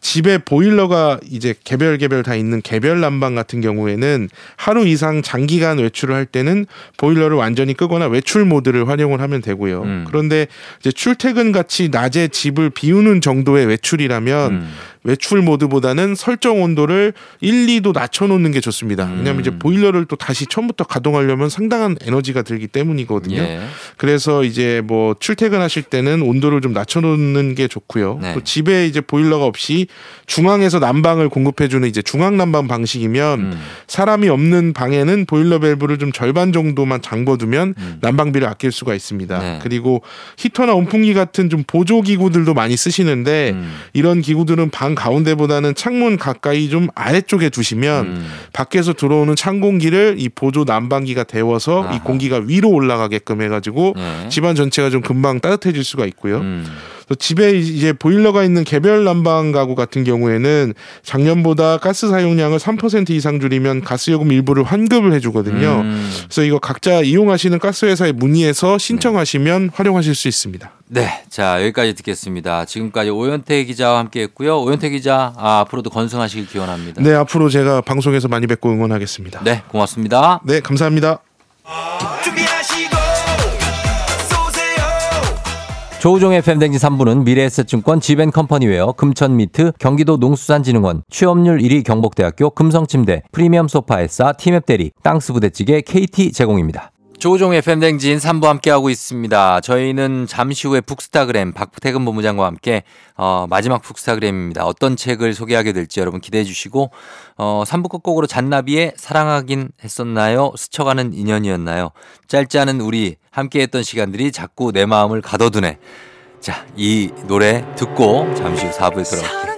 집에 보일러가 이제 개별 개별 다 있는 개별 난방 같은 경우에는 하루 이상 장기간 외출을 할 때는 보일러를 완전히 끄거나 외출 모드를 활용을 하면 되고요. 음. 그런데 이제 출퇴근 같이 낮에 집을 비우는 정도의 외출이라면 음. 외출 모드보다는 설정 온도를 1, 2도 낮춰놓는 게 좋습니다. 왜냐하면 음. 이제 보일러를 또 다시 처음부터 가동하려면 상당한 에너지가 들기 때문이거든요. 예. 그래서 이제 뭐 출퇴근하실 때는 온도를 좀 낮춰놓는 게 좋고요. 네. 또 집에 이제 보일러가 없이 중앙에서 난방을 공급해주는 이제 중앙 난방 방식이면 음. 사람이 없는 방에는 보일러 밸브를 좀 절반 정도만 잠궈두면 음. 난방비를 아낄 수가 있습니다. 네. 그리고 히터나 온풍기 같은 좀 보조 기구들도 많이 쓰시는데 음. 이런 기구들은 방 가운데보다는 창문 가까이 좀 아래쪽에 두시면 음. 밖에서 들어오는 찬 공기를 이 보조 난방기가 데워서 이 아하. 공기가 위로 올라가게끔 해가지고 네. 집안 전체가 좀 금방 따뜻해질 수가 있고요. 음. 또 집에 이제 보일러가 있는 개별 난방 가구 같은 경우에는 작년보다 가스 사용량을 3% 이상 줄이면 가스 요금 일부를 환급을 해주거든요. 음. 그래서 이거 각자 이용하시는 가스 회사에 문의해서 신청하시면 활용하실 수 있습니다. 네. 자, 여기까지 듣겠습니다. 지금까지 오현태 기자와 함께 했고요. 오현태 기자, 아, 앞으로도 건승하시길 기원합니다. 네, 앞으로 제가 방송에서 많이 뵙고 응원하겠습니다. 네, 고맙습니다. 네, 감사합니다. 조우종의 팬댕지 3부는 미래에셋증권 지벤컴퍼니웨어 금천미트 경기도 농수산진흥원 취업률 1위 경북대학교 금성침대 프리미엄 소파에싸 티맵대리 땅스부대찌개 KT 제공입니다. 조종의 팬댕진 3부 함께하고 있습니다. 저희는 잠시 후에 북스타그램 박태근 본부장과 함께 어, 마지막 북스타그램입니다. 어떤 책을 소개하게 될지 여러분 기대해 주시고 어, 3부 끝곡으로 잔나비의 사랑하긴 했었나요? 스쳐가는 인연이었나요? 짧지 않은 우리 함께했던 시간들이 자꾸 내 마음을 가둬두네. 자, 이 노래 듣고 잠시 후 4부에 돌아올게요.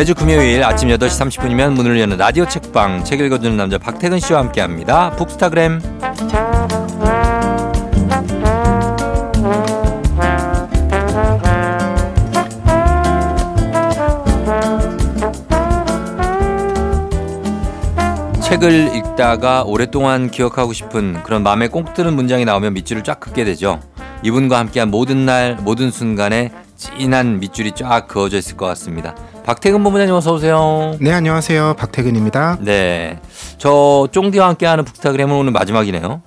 매주 금요일 아침 8시 30분이면 문을 여는 라디오 책방 책 읽어주는 남자 박태근 씨와 함께합니다. 북스타그램 책을 읽다가 오랫동안 기억하고 싶은 그런 마음에 꽁 뜨는 문장이 나오면 밑줄을 쫙 긋게 되죠. 이분과 함께한 모든 날 모든 순간에 진한 밑줄이 쫙 그어져 있을 것 같습니다. 박태근 본부장님 어서 오세요. 네, 안녕하세요. 박태근입니다. 네. 저 쫑디와 함께하는 북스타그램은 오늘 마지막이네요.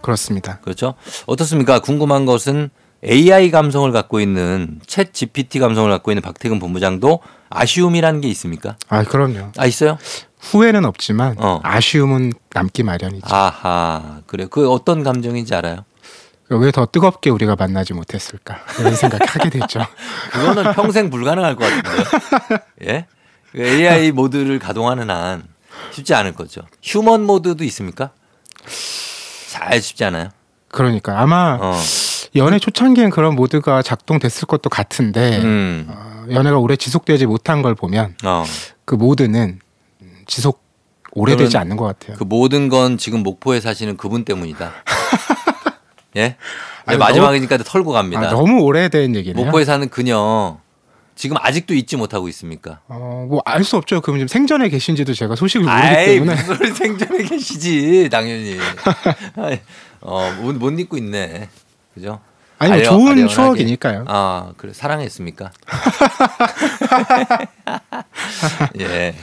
그렇습니다. 그렇죠? 어떻습니까? 궁금한 것은 AI 감성을 갖고 있는 챗 GPT 감성을 갖고 있는 박태근 본부장도 아쉬움이라는 게 있습니까? 아, 그럼요. 아 있어요? 후회는 없지만 어. 아쉬움은 남기 마련이죠. 아하 그래 그 어떤 감정인지 알아요? 왜 더 뜨겁게 우리가 만나지 못했을까 이런 생각하게 됐죠. *laughs* 그거는 평생 불가능할 것 같은데요. *laughs* 예? 그 AI 모드를 가동하는 한 쉽지 않을 거죠. 휴먼 모드도 있습니까? 잘 쉽지 않아요. 그러니까 아마 어. 연애 초창기엔 그런 모드가 작동됐을 것도 같은데 음. 어, 연애가 오래 지속되지 못한 걸 보면 어. 그 모드는 지속 오래되지 않는 것 같아요. 그 모든 건 지금 목포에 사시는 그분 때문이다. *laughs* 예? 아니, 마지막이니까 털고 갑니다. 아, 너무 오래된 얘기네요. 목포에 사는 그녀 지금 아직도 잊지 못하고 있습니까? 어, 뭐 알 수 없죠. 그럼 지금 생전에 계신지도 제가 소식을 모르기 아이 때문에 무슨 소리 생전에 계시지 당연히. *laughs* 어, 못, 못 잊고 있네. 그죠? 아니, 뭐 아려- 좋은 아련하게. 추억이니까요. 아 그래 사랑했습니까? *laughs* *laughs* 예.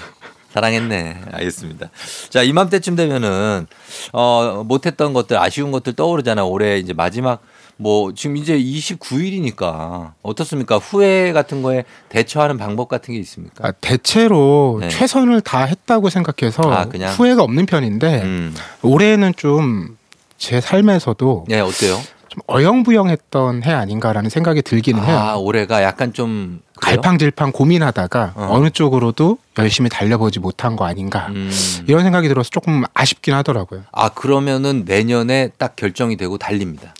사랑했네. 알겠습니다. 자, 이맘때쯤 되면은, 어, 못했던 것들, 아쉬운 것들 떠오르잖아. 올해 이제 마지막, 뭐, 지금 이제 29일이니까. 어떻습니까? 후회 같은 거에 대처하는 방법 같은 게 있습니까? 아, 대체로 네. 최선을 다 했다고 생각해서 아, 그냥? 후회가 없는 편인데 음. 올해는 좀 제 삶에서도 네, 어때요? 좀 어영부영했던 해 아닌가라는 생각이 들기는 해요. 아, 올해가 약간 좀. 갈팡질팡 고민하다가 어. 어. 느 쪽으로도 열심히 달려보지 못한 거 아닌가 음. 이런 생각이 들어서 조금 아쉽긴 하더라고요. 아, 그러면은 내년에 딱 결정이 되고 달립니다.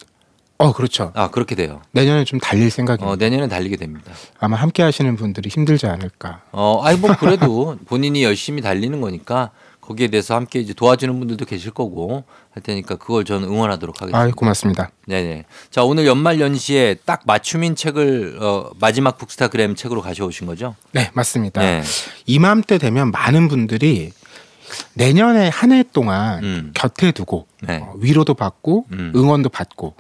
어 그렇죠. 아, 그렇게 돼요. 내년에 좀 달릴 생각입니다. 어, 내년에 달리게 됩니다. 아마 함께 하시는 분들이 힘들지 않을까. 어, 아니 뭐 그래도 본인이 열심히 달리는 거니까 거기에 대해서 함께 이제 도와주는 분들도 계실 거고 할 테니까 그걸 저는 응원하도록 하겠습니다. 아 고맙습니다. 네네. 자 오늘 연말 연시에 딱 맞춤인 책을 어, 마지막 북스타그램 책으로 가져오신 거죠? 네 맞습니다. 네. 이맘때 되면 많은 분들이 내년에 한 해 동안 음. 곁에 두고 네. 어, 위로도 받고 음. 응원도 받고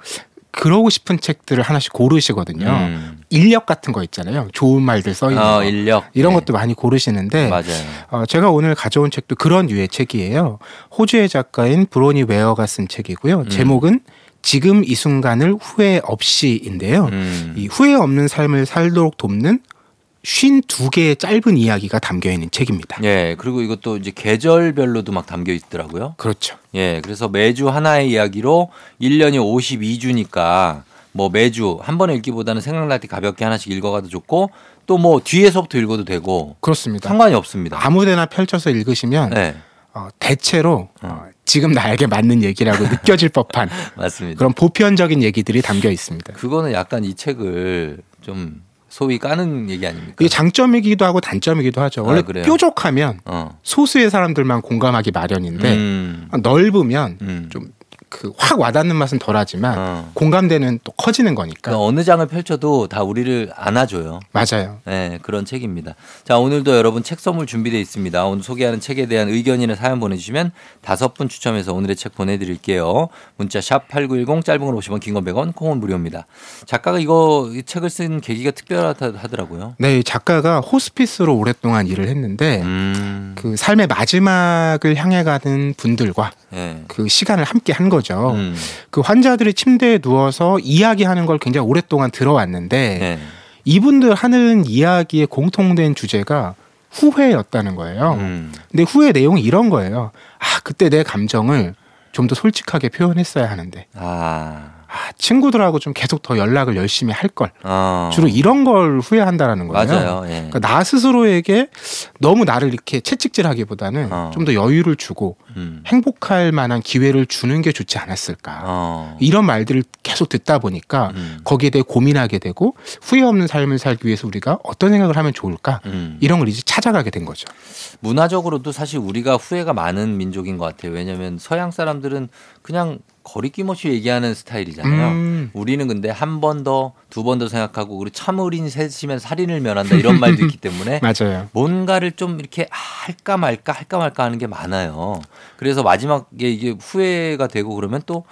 그러고 싶은 책들을 하나씩 고르시거든요. 음. 인력 같은 거 있잖아요. 좋은 말들 써 있는 어, 거. 인력. 이런 네. 것도 많이 고르시는데 맞아요. 어, 제가 오늘 가져온 책도 그런 류의 책이에요. 호주의 작가인 브로니 웨어가 쓴 책이고요. 제목은 지금 이 순간을 후회 없이인데요. 음. 이 후회 없는 삶을 살도록 돕는 쉰두 개의 짧은 이야기가 담겨 있는 책입니다. 예, 그리고 이것도 이제 계절별로도 막 담겨 있더라고요. 그렇죠. 예, 그래서 매주 하나의 이야기로 1년이 52주니까 뭐 매주 한 번에 읽기보다는 생각날 때 가볍게 하나씩 읽어가도 좋고 또 뭐 뒤에서부터 읽어도 되고 그렇습니다. 상관이 없습니다. 아무데나 펼쳐서 읽으시면 네, 어, 대체로 어, 지금 나에게 맞는 얘기라고 느껴질 *laughs* 법한 맞습니다. 그런 보편적인 얘기들이 담겨 있습니다. 그거는 약간 이 책을 좀 소위 까는 얘기 아닙니까? 이게 장점이기도 하고 단점이기도 하죠. 원래 아, 그래요? 뾰족하면 어. 소수의 사람들만 공감하기 마련인데 음, 넓으면 음. 좀 그 확 와닿는 맛은 덜하지만 어. 공감대는 또 커지는 거니까 그 어느 장을 펼쳐도 다 우리를 안아줘요. 맞아요. 네, 그런 책입니다. 자, 오늘도 여러분 책 선물 준비되어 있습니다. 오늘 소개하는 책에 대한 의견이나 사연 보내주시면 다섯 분 추첨해서 오늘의 책 보내드릴게요. 문자 샵 8910 짧은 걸 50원, 긴건 100원, 콩은 무료입니다. 작가가 이거 이 책을 쓴 계기가 특별하다더라고요. 네, 이 작가가 호스피스로 오랫동안 일을 했는데 음, 그 삶의 마지막을 향해 가는 분들과 예. 그 시간을 함께 한 거죠. 음, 그 환자들이 침대에 누워서 이야기하는 걸 굉장히 오랫동안 들어왔는데 네. 이분들 하는 이야기의 공통된 주제가 후회였다는 거예요. 음, 근데 후회 내용이 이런 거예요. 아, 그때 내 감정을 좀 더 솔직하게 표현했어야 하는데. 아, 아, 친구들하고 좀 계속 더 연락을 열심히 할 걸. 어. 주로 이런 걸 후회한다라는 거예요. 맞아요. 예. 그러니까 나 스스로에게 너무 나를 이렇게 채찍질하기보다는 어. 좀더 여유를 주고 음, 행복할 만한 기회를 주는 게 좋지 않았을까. 어. 이런 말들을 계속 듣다 보니까 음, 거기에 대해 고민하게 되고 후회 없는 삶을 살기 위해서 우리가 어떤 생각을 하면 좋을까 음. 이런 걸 이제 찾아가게 된 거죠. 문화적으로도 사실 우리가 후회가 많은 민족인 것 같아요. 왜냐하면 서양 사람들은 그냥 거리낌 없이 얘기하는 스타일이잖아요. 음. 우리는 근데 한 번 더, 두 번 더 생각하고 그리고 참을인 셋이면 살인을 면한다 이런 말도 있기 때문에 *laughs* 맞아요. 뭔가를 좀 이렇게 아, 할까 말까 할까 말까 하는 게 많아요. 그래서 마지막에 이게 후회가 되고 그러면 또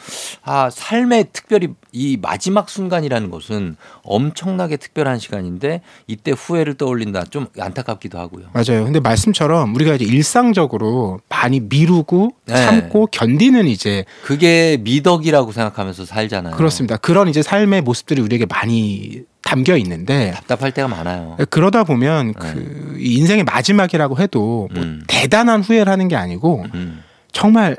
아, 삶의 특별히 이 마지막 순간이라는 것은 엄청나게 특별한 시간인데 이때 후회를 떠올린다. 좀 안타깝기도 하고요. 맞아요. 근데 말씀처럼 우리가 이제 일상적으로 많이 미루고 네. 참고 견디는 이제 그게 미 덕이라고 생각하면서 살잖아요. 그렇습니다. 그런 이제 삶의 모습들이 우리에게 많이 담겨 있는데 답답할 때가 많아요. 그러다 보면 그이 인생의 마지막이라고 해도 뭐 음. 대단한 후회를 하는 게 아니고 음. 정말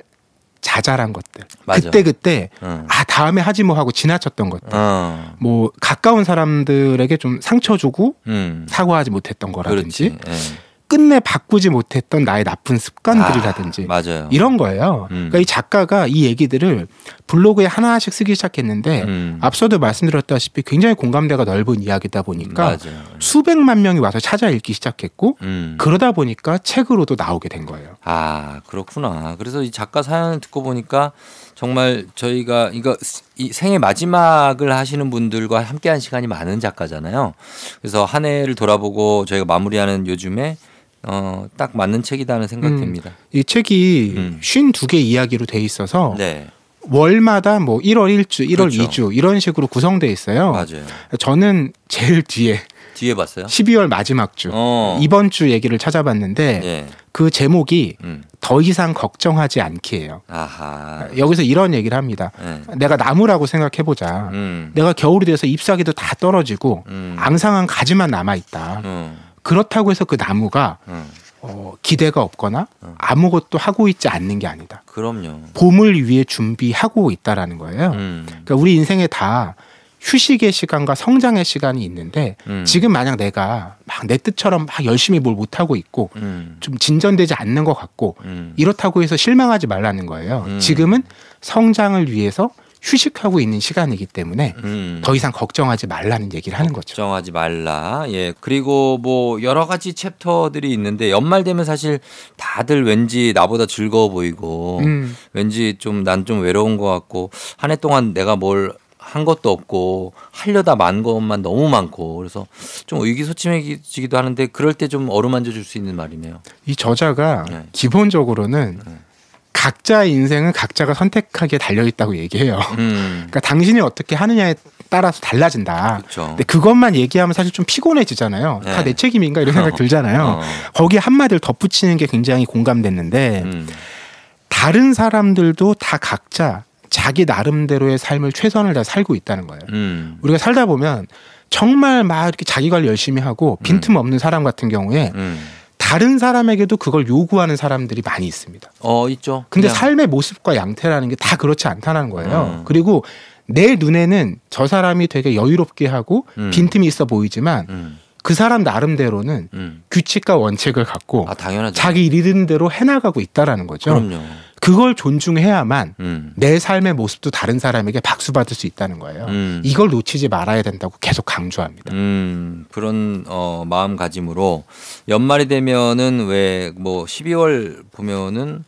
자잘한 것들. 맞아. 그때 그때 응. 아 다음에 하지 뭐 하고 지나쳤던 것들. 어. 뭐 가까운 사람들에게 좀 상처 주고 음. 사과하지 못했던 거라든지 그렇지. 예. 끝내 바꾸지 못했던 나의 나쁜 습관들이라든지 아, 맞아요. 이런 거예요. 음. 그러니까 이 작가가 이 얘기들을 블로그에 하나씩 쓰기 시작했는데 음. 앞서도 말씀드렸다시피 굉장히 공감대가 넓은 이야기다 보니까 맞아요. 수백만 명이 와서 찾아 읽기 시작했고 음. 그러다 보니까 책으로도 나오게 된 거예요. 아, 그렇구나. 그래서 이 작가 사연을 듣고 보니까 정말 저희가 이거 이 생애 마지막을 하시는 분들과 함께한 시간이 많은 작가잖아요. 그래서 한 해를 돌아보고 저희가 마무리하는 요즘에 어, 딱 맞는 책이다는 생각 음. 이 책이 음. 쉰두개 이야기로 돼 있어서 네. 월마다 뭐 1월 1주, 1월 그렇죠. 2주 이런 식으로 구성돼 있어요. 맞아요. 저는 제일 뒤에 뒤에 봤어요? 12월 마지막 주 어. 이번 주 얘기를 찾아봤는데 예. 그 제목이 음. 더 이상 걱정하지 않기예요. 아하. 여기서 이런 얘기를 합니다. 예. 내가 나무라고 생각해 보자. 음. 내가 겨울이 돼서 잎사귀도 다 떨어지고 음. 앙상한 가지만 남아 있다. 음. 그렇다고 해서 그 나무가 음. 어, 기대가 없거나 아무것도 하고 있지 않는 게 아니다. 그럼요. 봄을 위해 준비하고 있다라는 거예요. 음. 그러니까 우리 인생에 다 휴식의 시간과 성장의 시간이 있는데 음. 지금 만약 내가 막 내 뜻처럼 막 열심히 뭘 못하고 있고 음. 좀 진전되지 않는 것 같고 음. 이렇다고 해서 실망하지 말라는 거예요. 음. 지금은 성장을 위해서 휴식하고 있는 시간이기 때문에 음. 더 이상 걱정하지 말라는 얘기를 하는 거죠. 걱정하지 말라. 예. 그리고 뭐 여러 가지 챕터들이 있는데 연말 되면 사실 다들 왠지 나보다 즐거워 보이고 음. 왠지 좀 난좀 외로운 것 같고 한 해 동안 내가 뭘한 것도 없고 하려다 만 것만 너무 많고 그래서 좀 의기소침해지기도 하는데 그럴 때 좀 어루만져 줄 수 있는 말이네요. 이 저자가 네. 기본적으로는 각자의 인생은 각자가 선택하기에 달려 있다고 얘기해요. 음. 그러니까 당신이 어떻게 하느냐에 따라서 달라진다. 그렇죠. 근데 그것만 얘기하면 사실 좀 피곤해지잖아요. 네. 다내 책임인가 이런 생각 들잖아요. 어. 거기에 한마디를 덧붙이는 게 굉장히 공감됐는데 음. 다른 사람들도 다 각자 자기 나름대로의 삶을 최선을 다 살고 있다는 거예요. 음. 우리가 살다 보면 정말 막 이렇게 자기 관리 열심히 하고 빈틈 없는 사람 같은 경우에 음. 다른 사람에게도 그걸 요구하는 사람들이 많이 있습니다. 어 있죠. 근데 그냥 삶의 모습과 양태라는 게 다 그렇지 않다는 거예요. 음. 그리고 내 눈에는 저 사람이 되게 여유롭게 하고 음. 빈틈이 있어 보이지만 음. 그 사람 나름대로는 음. 규칙과 원칙을 갖고 아. 자기 이름대로 해나가고 있다라는 거죠. 그럼요. 그걸 존중해야만 음. 내 삶의 모습도 다른 사람에게 박수 받을 수 있다는 거예요. 음. 이걸 놓치지 말아야 된다고 계속 강조합니다. 음, 그런 어 마음가짐으로 연말이 되면은 왜 뭐 12월 보면은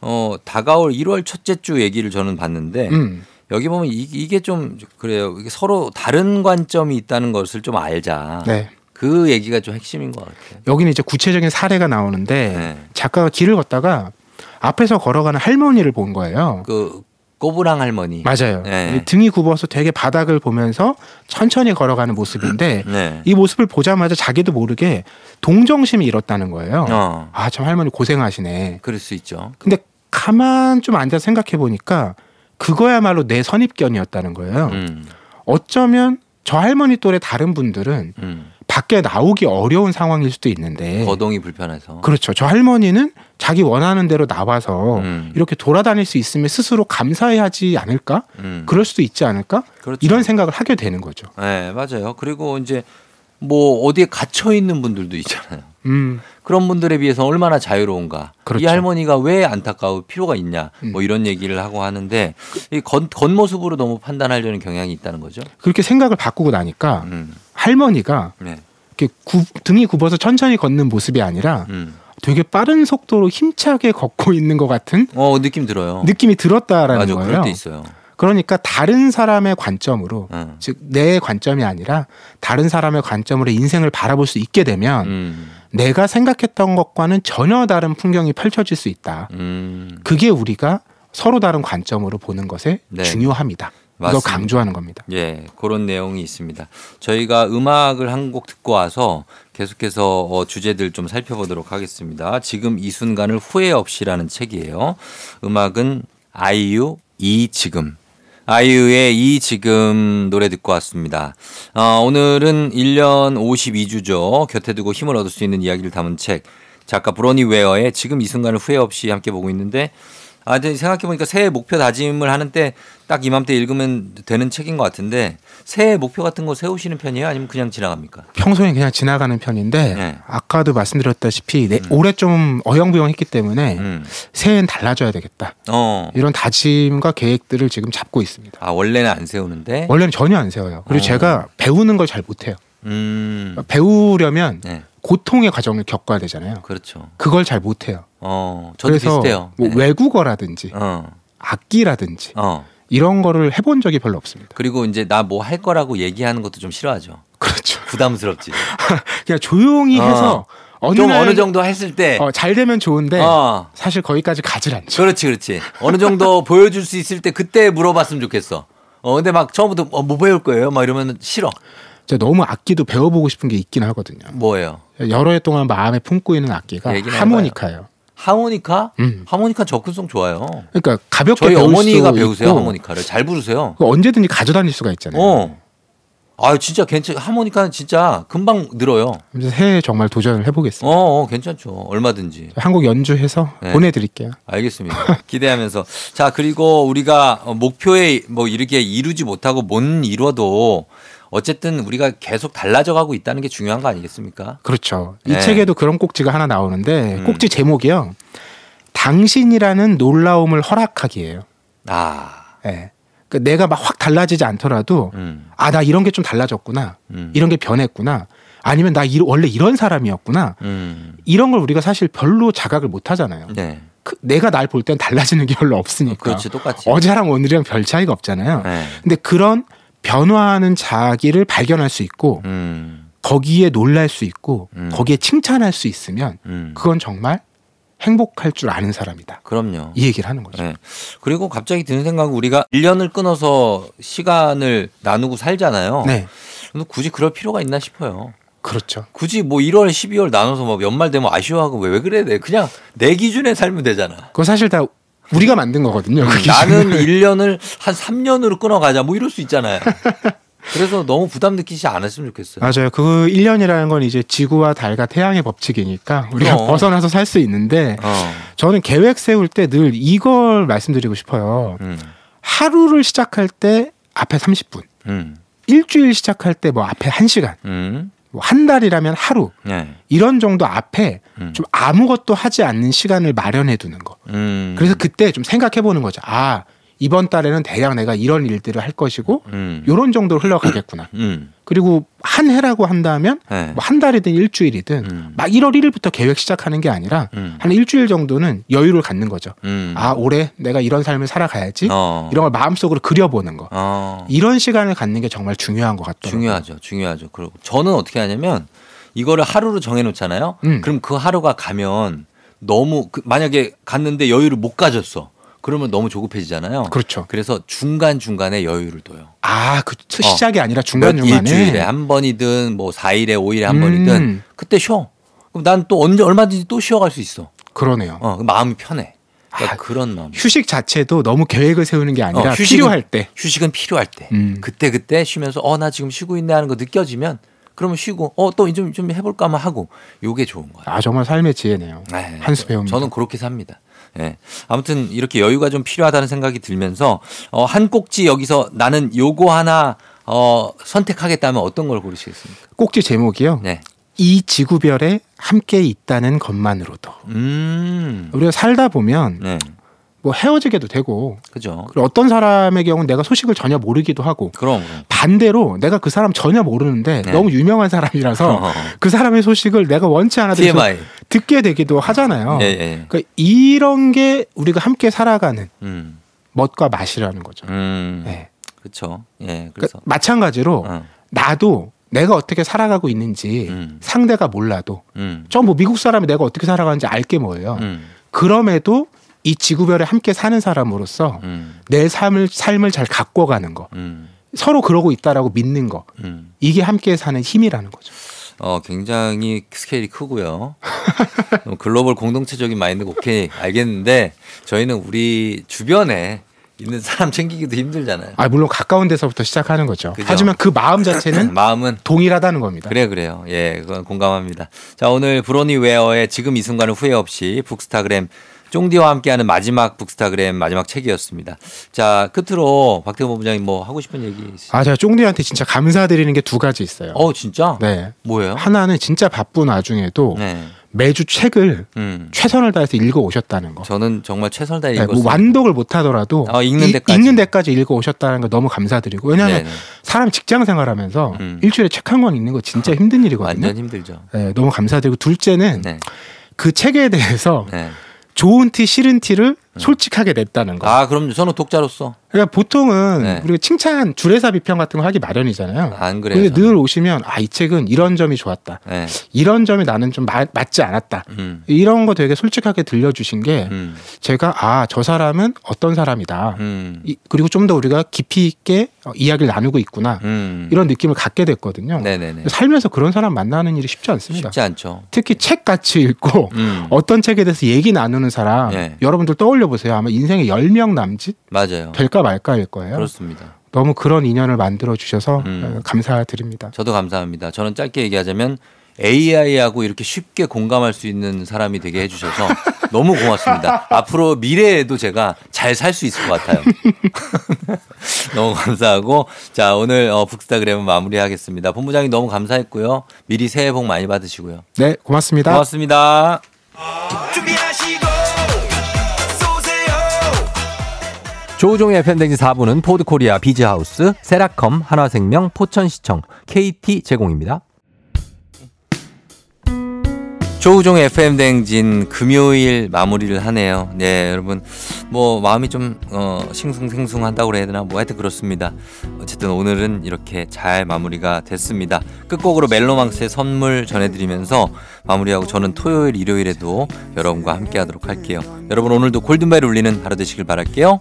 어 다가올 1월 첫째 주 얘기를 저는 봤는데 음. 여기 보면 이, 이게 좀 그래요. 이게 서로 다른 관점이 있다는 것을 좀 알자. 네. 그 얘기가 좀 핵심인 것 같아요. 여기는 이제 구체적인 사례가 나오는데 네. 작가가 길을 걷다가 앞에서 걸어가는 할머니를 본 거예요. 그 꼬부랑 할머니. 맞아요. 네. 등이 굽어서 되게 바닥을 보면서 천천히 걸어가는 모습인데 *clears throat* 네. 이 모습을 보자마자 자기도 모르게 동정심이 일었다는 거예요. 어, 아, 참 할머니 고생하시네. 그럴 수 있죠. 근데 가만 좀 앉아 생각해 보니까 그거야말로 내 선입견이었다는 거예요. 음, 어쩌면 저 할머니 또래 다른 분들은 음. 밖에 나오기 어려운 상황일 수도 있는데 거동이 불편해서. 그렇죠. 저 할머니는 자기 원하는 대로 나와서 음. 이렇게 돌아다닐 수 있으면 스스로 감사해 하지 않을까? 음. 그럴 수도 있지 않을까? 그렇죠. 이런 생각을 하게 되는 거죠. 네, 맞아요. 그리고 이제 뭐 어디에 갇혀 있는 분들도 있잖아요. 음. 그런 분들에 비해서 얼마나 자유로운가. 그렇죠. 이 할머니가 왜 안타까울 필요가 있냐. 음. 뭐 이런 얘기를 하고 하는데 이 겉, 겉모습으로 너무 판단하려는 경향이 있다는 거죠. 그렇게 생각을 바꾸고 나니까 음. 할머니가 네. 이렇게 구- 등이 굽어서 천천히 걷는 모습이 아니라 음. 되게 빠른 속도로 힘차게 걷고 있는 것 같은 어, 느낌 들어요. 느낌이 들었다라는 맞아. 거예요. 그럴 때 있어요. 그러니까 다른 사람의 관점으로 어. 즉내 관점이 아니라 다른 사람의 관점으로 인생을 바라볼 수 있게 되면 음. 내가 생각했던 것과는 전혀 다른 풍경이 펼쳐질 수 있다. 음. 그게 우리가 서로 다른 관점으로 보는 것에 네. 중요합니다. 이걸 맞습니다. 강조하는 겁니다. 예, 그런 내용이 있습니다. 저희가 음악을 한 곡 듣고 와서 계속해서 어, 주제들 좀 살펴보도록 하겠습니다. 지금 이 순간을 후회 없이라는 책이에요. 음악은 아이유 이 지금. 아이유의 이 지금 노래 듣고 왔습니다. 어, 오늘은 1년 52주죠. 곁에 두고 힘을 얻을 수 있는 이야기를 담은 책. 작가 브로니 웨어의 지금 이 순간을 후회 없이 함께 보고 있는데 아, 근데 생각해보니까 새해 목표 다짐을 하는 때 딱 이맘때 읽으면 되는 책인 것 같은데 새해 목표 같은 거 세우시는 편이에요? 아니면 그냥 지나갑니까? 평소엔 그냥 지나가는 편인데 네. 아까도 말씀드렸다시피 음. 내- 올해 좀 어영부영 했기 때문에 새해엔 달라져야 되겠다. 어. 이런 다짐과 계획들을 지금 잡고 있습니다. 아, 원래는 안 세우는데? 원래는 전혀 안 세워요. 그리고 어. 제가 배우는 걸 잘 못해요. 음. 배우려면 네. 고통의 과정을 겪어야 되잖아요. 그렇죠. 그걸 잘 못해요. 어, 저도 그래서 비슷해요. 뭐 네. 외국어라든지 어. 악기라든지 어. 이런 거를 해본 적이 별로 없습니다. 그리고 이제 나 뭐 할 거라고 얘기하는 것도 좀 싫어하죠. 그렇죠. *laughs* 부담스럽지. *laughs* 그냥 조용히 어. 해서 어느 좀날 어느 정도 했을 때. 어, 잘 되면 좋은데 어. 사실 거기까지 가질 않죠. 그렇지, 그렇지. 어느 정도 *laughs* 보여줄 수 있을 때 그때 물어봤으면 좋겠어. 어, 근데 막 처음부터 어, 뭐 배울 거예요? 막 이러면 싫어. 제가 너무 악기도 배워보고 싶은 게 있긴 하거든요. 뭐예요? 여러 해 동안 마음에 품고 있는 악기가 하모니카예요. 하모니카? 음. 하모니카 접근성 좋아요. 그러니까 가볍게 저희 어머니가 수 배우세요, 하모니카를. 잘 부르세요. 그거 언제든지 가져다닐 수가 있잖아요. 어. 아, 진짜 괜찮, 하모니카는 진짜 금방 늘어요. 새해 정말 도전을 해보겠습니다. 어, 어, 괜찮죠. 얼마든지. 한국 연주해서 네. 보내드릴게요. 알겠습니다. 기대하면서. 자, 그리고 우리가 어, 목표에 뭐 이렇게 이루지 못하고 못 이루어도 어쨌든 우리가 계속 달라져 가고 있다는 게 중요한 거 아니겠습니까? 그렇죠. 이 네. 책에도 그런 꼭지가 하나 나오는데 음. 꼭지 제목이요. 당신이라는 놀라움을 허락하기예요. 아. 예. 그러니까 내가 막 확 달라지지 않더라도 음. 아 나 이런 게 좀 달라졌구나. 음. 이런 게 변했구나. 아니면 나 이- 원래 이런 사람이었구나. 음. 이런 걸 우리가 사실 별로 자각을 못 하잖아요. 네. 그- 내가 날 볼 땐 달라지는 게 *laughs* 별로 없으니까. 그렇지, 똑같이. 어제랑 오늘이랑 별 차이가 없잖아요. 네. 근데 그런 변화하는 자기를 발견할 수 있고 음. 거기에 놀랄 수 있고 음. 거기에 칭찬할 수 있으면 음. 그건 정말 행복할 줄 아는 사람이다. 그럼요. 이 얘기를 하는 거죠. 네. 그리고 갑자기 드는 생각은 우리가 1년을 끊어서 시간을 나누고 살잖아요. 네. 근데 굳이 그럴 필요가 있나 싶어요. 그렇죠. 굳이 뭐 1월, 12월 나눠서 뭐 연말 되면 아쉬워하고 왜, 왜 그래야 돼? 그냥 내 기준에 살면 되잖아. 그거 사실 다 우리가 만든 거거든요. 그 나는 기준을. 1년을 한 3년으로 끊어가자 뭐 이럴 수 있잖아요. 그래서 너무 부담 느끼지 않았으면 좋겠어요. 맞아요. 그 1년이라는 건 이제 지구와 달과 태양의 법칙이니까 우리가 그럼. 벗어나서 살 수 있는데 어. 저는 계획 세울 때 늘 이걸 말씀드리고 싶어요. 음. 하루를 시작할 때 앞에 30분, 음. 일주일 시작할 때 뭐 앞에 1시간, 음. 뭐한 달이라면 하루 네. 이런 정도 앞에 음. 좀 아무것도 하지 않는 시간을 마련해 두는 거. 음. 그래서 그때 좀 생각해 보는 거죠. 아, 이번 달에는 대략 내가 이런 일들을 할 것이고 음. 요런 정도로 흘러가겠구나. 음. 그리고 한 해라고 한다면 네. 뭐한 달이든 일주일이든 음. 막 1월 1일부터 계획 시작하는 게 아니라 음. 한 일주일 정도는 여유를 갖는 거죠. 음. 아, 올해 내가 이런 삶을 살아가야지. 어. 이런 걸 마음속으로 그려보는 거. 어. 이런 시간을 갖는 게 정말 중요한 것 같더라고요. 중요하죠. 중요하죠. 그리고 저는 어떻게 하냐면 이거를 하루로 정해 놓잖아요. 음. 그럼 그 하루가 가면 너무 그 만약에 갔는데 여유를 못 가졌어. 그러면 너무 조급해지잖아요. 그렇죠. 그래서 중간 중간에 여유를 둬요. 아, 그 어. 시작이 아니라 중간 몇 중간에 일주일에 한 번이든 뭐 4일에 5일에 한 음. 번이든 그때 쉬어. 그럼 난 또 언제 얼마든지 또 쉬어갈 수 있어. 그러네요. 어, 그 마음이 편해. 그러니까 아, 그런 마음. 휴식 자체도 너무 계획을 세우는 게 아니라 어, 휴식은- 필요할 때. 휴식은 필요할 때. 음. 그때 그때 쉬면서 어 나 지금 쉬고 있네 하는 거 느껴지면 그러면 쉬고 어또좀좀 해볼까 하면 하고 요게 좋은 거예요. 아, 정말 삶의 지혜네요. 네, 한수 배웁니다. 저는 그렇게 삽니다. 예. 아무튼 이렇게 여유가 좀 필요하다는 생각이 들면서 어, 한 꼭지 여기서 나는 요거 하나 어, 선택하겠다면 어떤 걸 고르시겠습니까? 꼭지 제목이요. 네. 이 지구별에 함께 있다는 것만으로도. 음. 우리가 살다 보면 네. 뭐 헤어지게도 되고 그죠. 그리고 어떤 사람의 경우는 내가 소식을 전혀 모르기도 하고 그럼. 반대로 내가 그 사람 전혀 모르는데 네. 너무 유명한 사람이라서 *laughs* 그 사람의 소식을 내가 원치 않아도. 듣게 되기도 하잖아요. 예, 예. 그러니까 이런 게 우리가 함께 살아가는 음. 멋과 맛이라는 거죠. 음. 네. 그렇죠. 예. 그러니까 그래서 마찬가지로 어. 나도 내가 어떻게 살아가고 있는지 음. 상대가 몰라도 음. 저뭐 미국 사람이 내가 어떻게 살아가는지 알게 뭐예요. 음. 그럼에도 이 지구별에 함께 사는 사람으로서 음. 내 삶을 삶을 잘 갖고 가는 거 음. 서로 그러고 있다라고 믿는 거 음. 이게 함께 사는 힘이라는 거죠. 어, 굉장히 스케일이 크고요. 어, 글로벌 공동체적인 마인드가 오케이 알겠는데 저희는 우리 주변에 있는 사람 챙기기도 힘들잖아요. 아 물론 가까운 데서부터 시작하는 거죠. 그죠. 하지만 그 마음 자체는 *laughs* 마음은 동일하다는 겁니다. 그래 그래요. 예, 그건 공감합니다. 자 오늘 브로니 웨어의 지금 이 순간을 후회 없이 북스타그램 쫑디와 함께하는 마지막 북스타그램 마지막 책이었습니다. 자, 끝으로 박태호 본부장님 뭐 하고 싶은 얘기 있으세요? 아, 제가 쫑디한테 진짜 감사드리는 게 두 가지 있어요. 어, 진짜? 네. 뭐예요? 하나는 진짜 바쁜 와중에도 네. 매주 책을 음. 최선을 다해서 읽어 오셨다는 거. 저는 정말 최선을 다해 네, 읽었어요. 뭐 완독을 못 하더라도 어, 읽는 이- 데까지. 읽는 데까지 읽어 오셨다는 거 너무 감사드리고 왜냐하면 네네. 음. 사람 직장 생활하면서 일주일에 책 한 권 읽는 거 진짜 힘든 *laughs* 일이거든요. 완전 힘들죠. 네, 너무 감사드리고 둘째는 네. 그 책에 대해서 네. 좋은 티 싫은 티를 솔직하게 냈다는 거. 아, 그럼 저는 독자로서 그러니까 보통은 네. 우리가 칭찬 주례사 비평 같은 거 하기 마련이잖아요. 안 그래요. 근데 늘 오시면 아 이 책은 이런 점이 좋았다. 네. 이런 점이 나는 좀 마- 맞지 않았다. 음. 이런 거 되게 솔직하게 들려주신 게 음. 제가 아 저 사람은 어떤 사람이다. 음. 이- 그리고 좀 더 우리가 깊이 있게 어, 이야기를 나누고 있구나. 음. 이런 느낌을 갖게 됐거든요. 네네네. 살면서 그런 사람 만나는 일이 쉽지 않습니다. 쉽지 않죠. 특히 책 같이 읽고 음. 어떤 책에 대해서 얘기 나누는 사람 네. 여러분들 떠올려 보세요. 아마 인생에 10명 남짓 맞아요. 될까 말까일 거예요. 그렇습니다. 너무 그런 인연을 만들어 주셔서 음. 어, 감사드립니다. 저도 감사합니다. 저는 짧게 얘기하자면 AI하고 이렇게 쉽게 공감할 수 있는 사람이 되게 해주셔서 *laughs* 너무 고맙습니다. 앞으로 미래에도 제가 잘 살 수 있을 것 같아요. *laughs* 너무 감사하고 자 오늘 어, 북스타그램은 마무리하겠습니다. 본부장님 너무 감사했고요. 미리 새해 복 많이 받으시고요. 네, 고맙습니다. 고맙습니다. 조우종의 팬데믹 4부는 포드코리아 비즈하우스, 세라컴, 한화생명, 포천시청, KT 제공입니다. 조우종 FM 댕진 금요일 마무리를 하네요. 네, 여러분 뭐 마음이 좀 어, 싱숭생숭한다고 그래야 되나 뭐 하여튼 그렇습니다. 어쨌든 오늘은 이렇게 잘 마무리가 됐습니다. 끝곡으로 멜로망스의 선물 전해드리면서 마무리하고 저는 토요일 일요일에도 여러분과 함께하도록 할게요. 여러분 오늘도 골든벨 울리는 하루 되시길 바랄게요.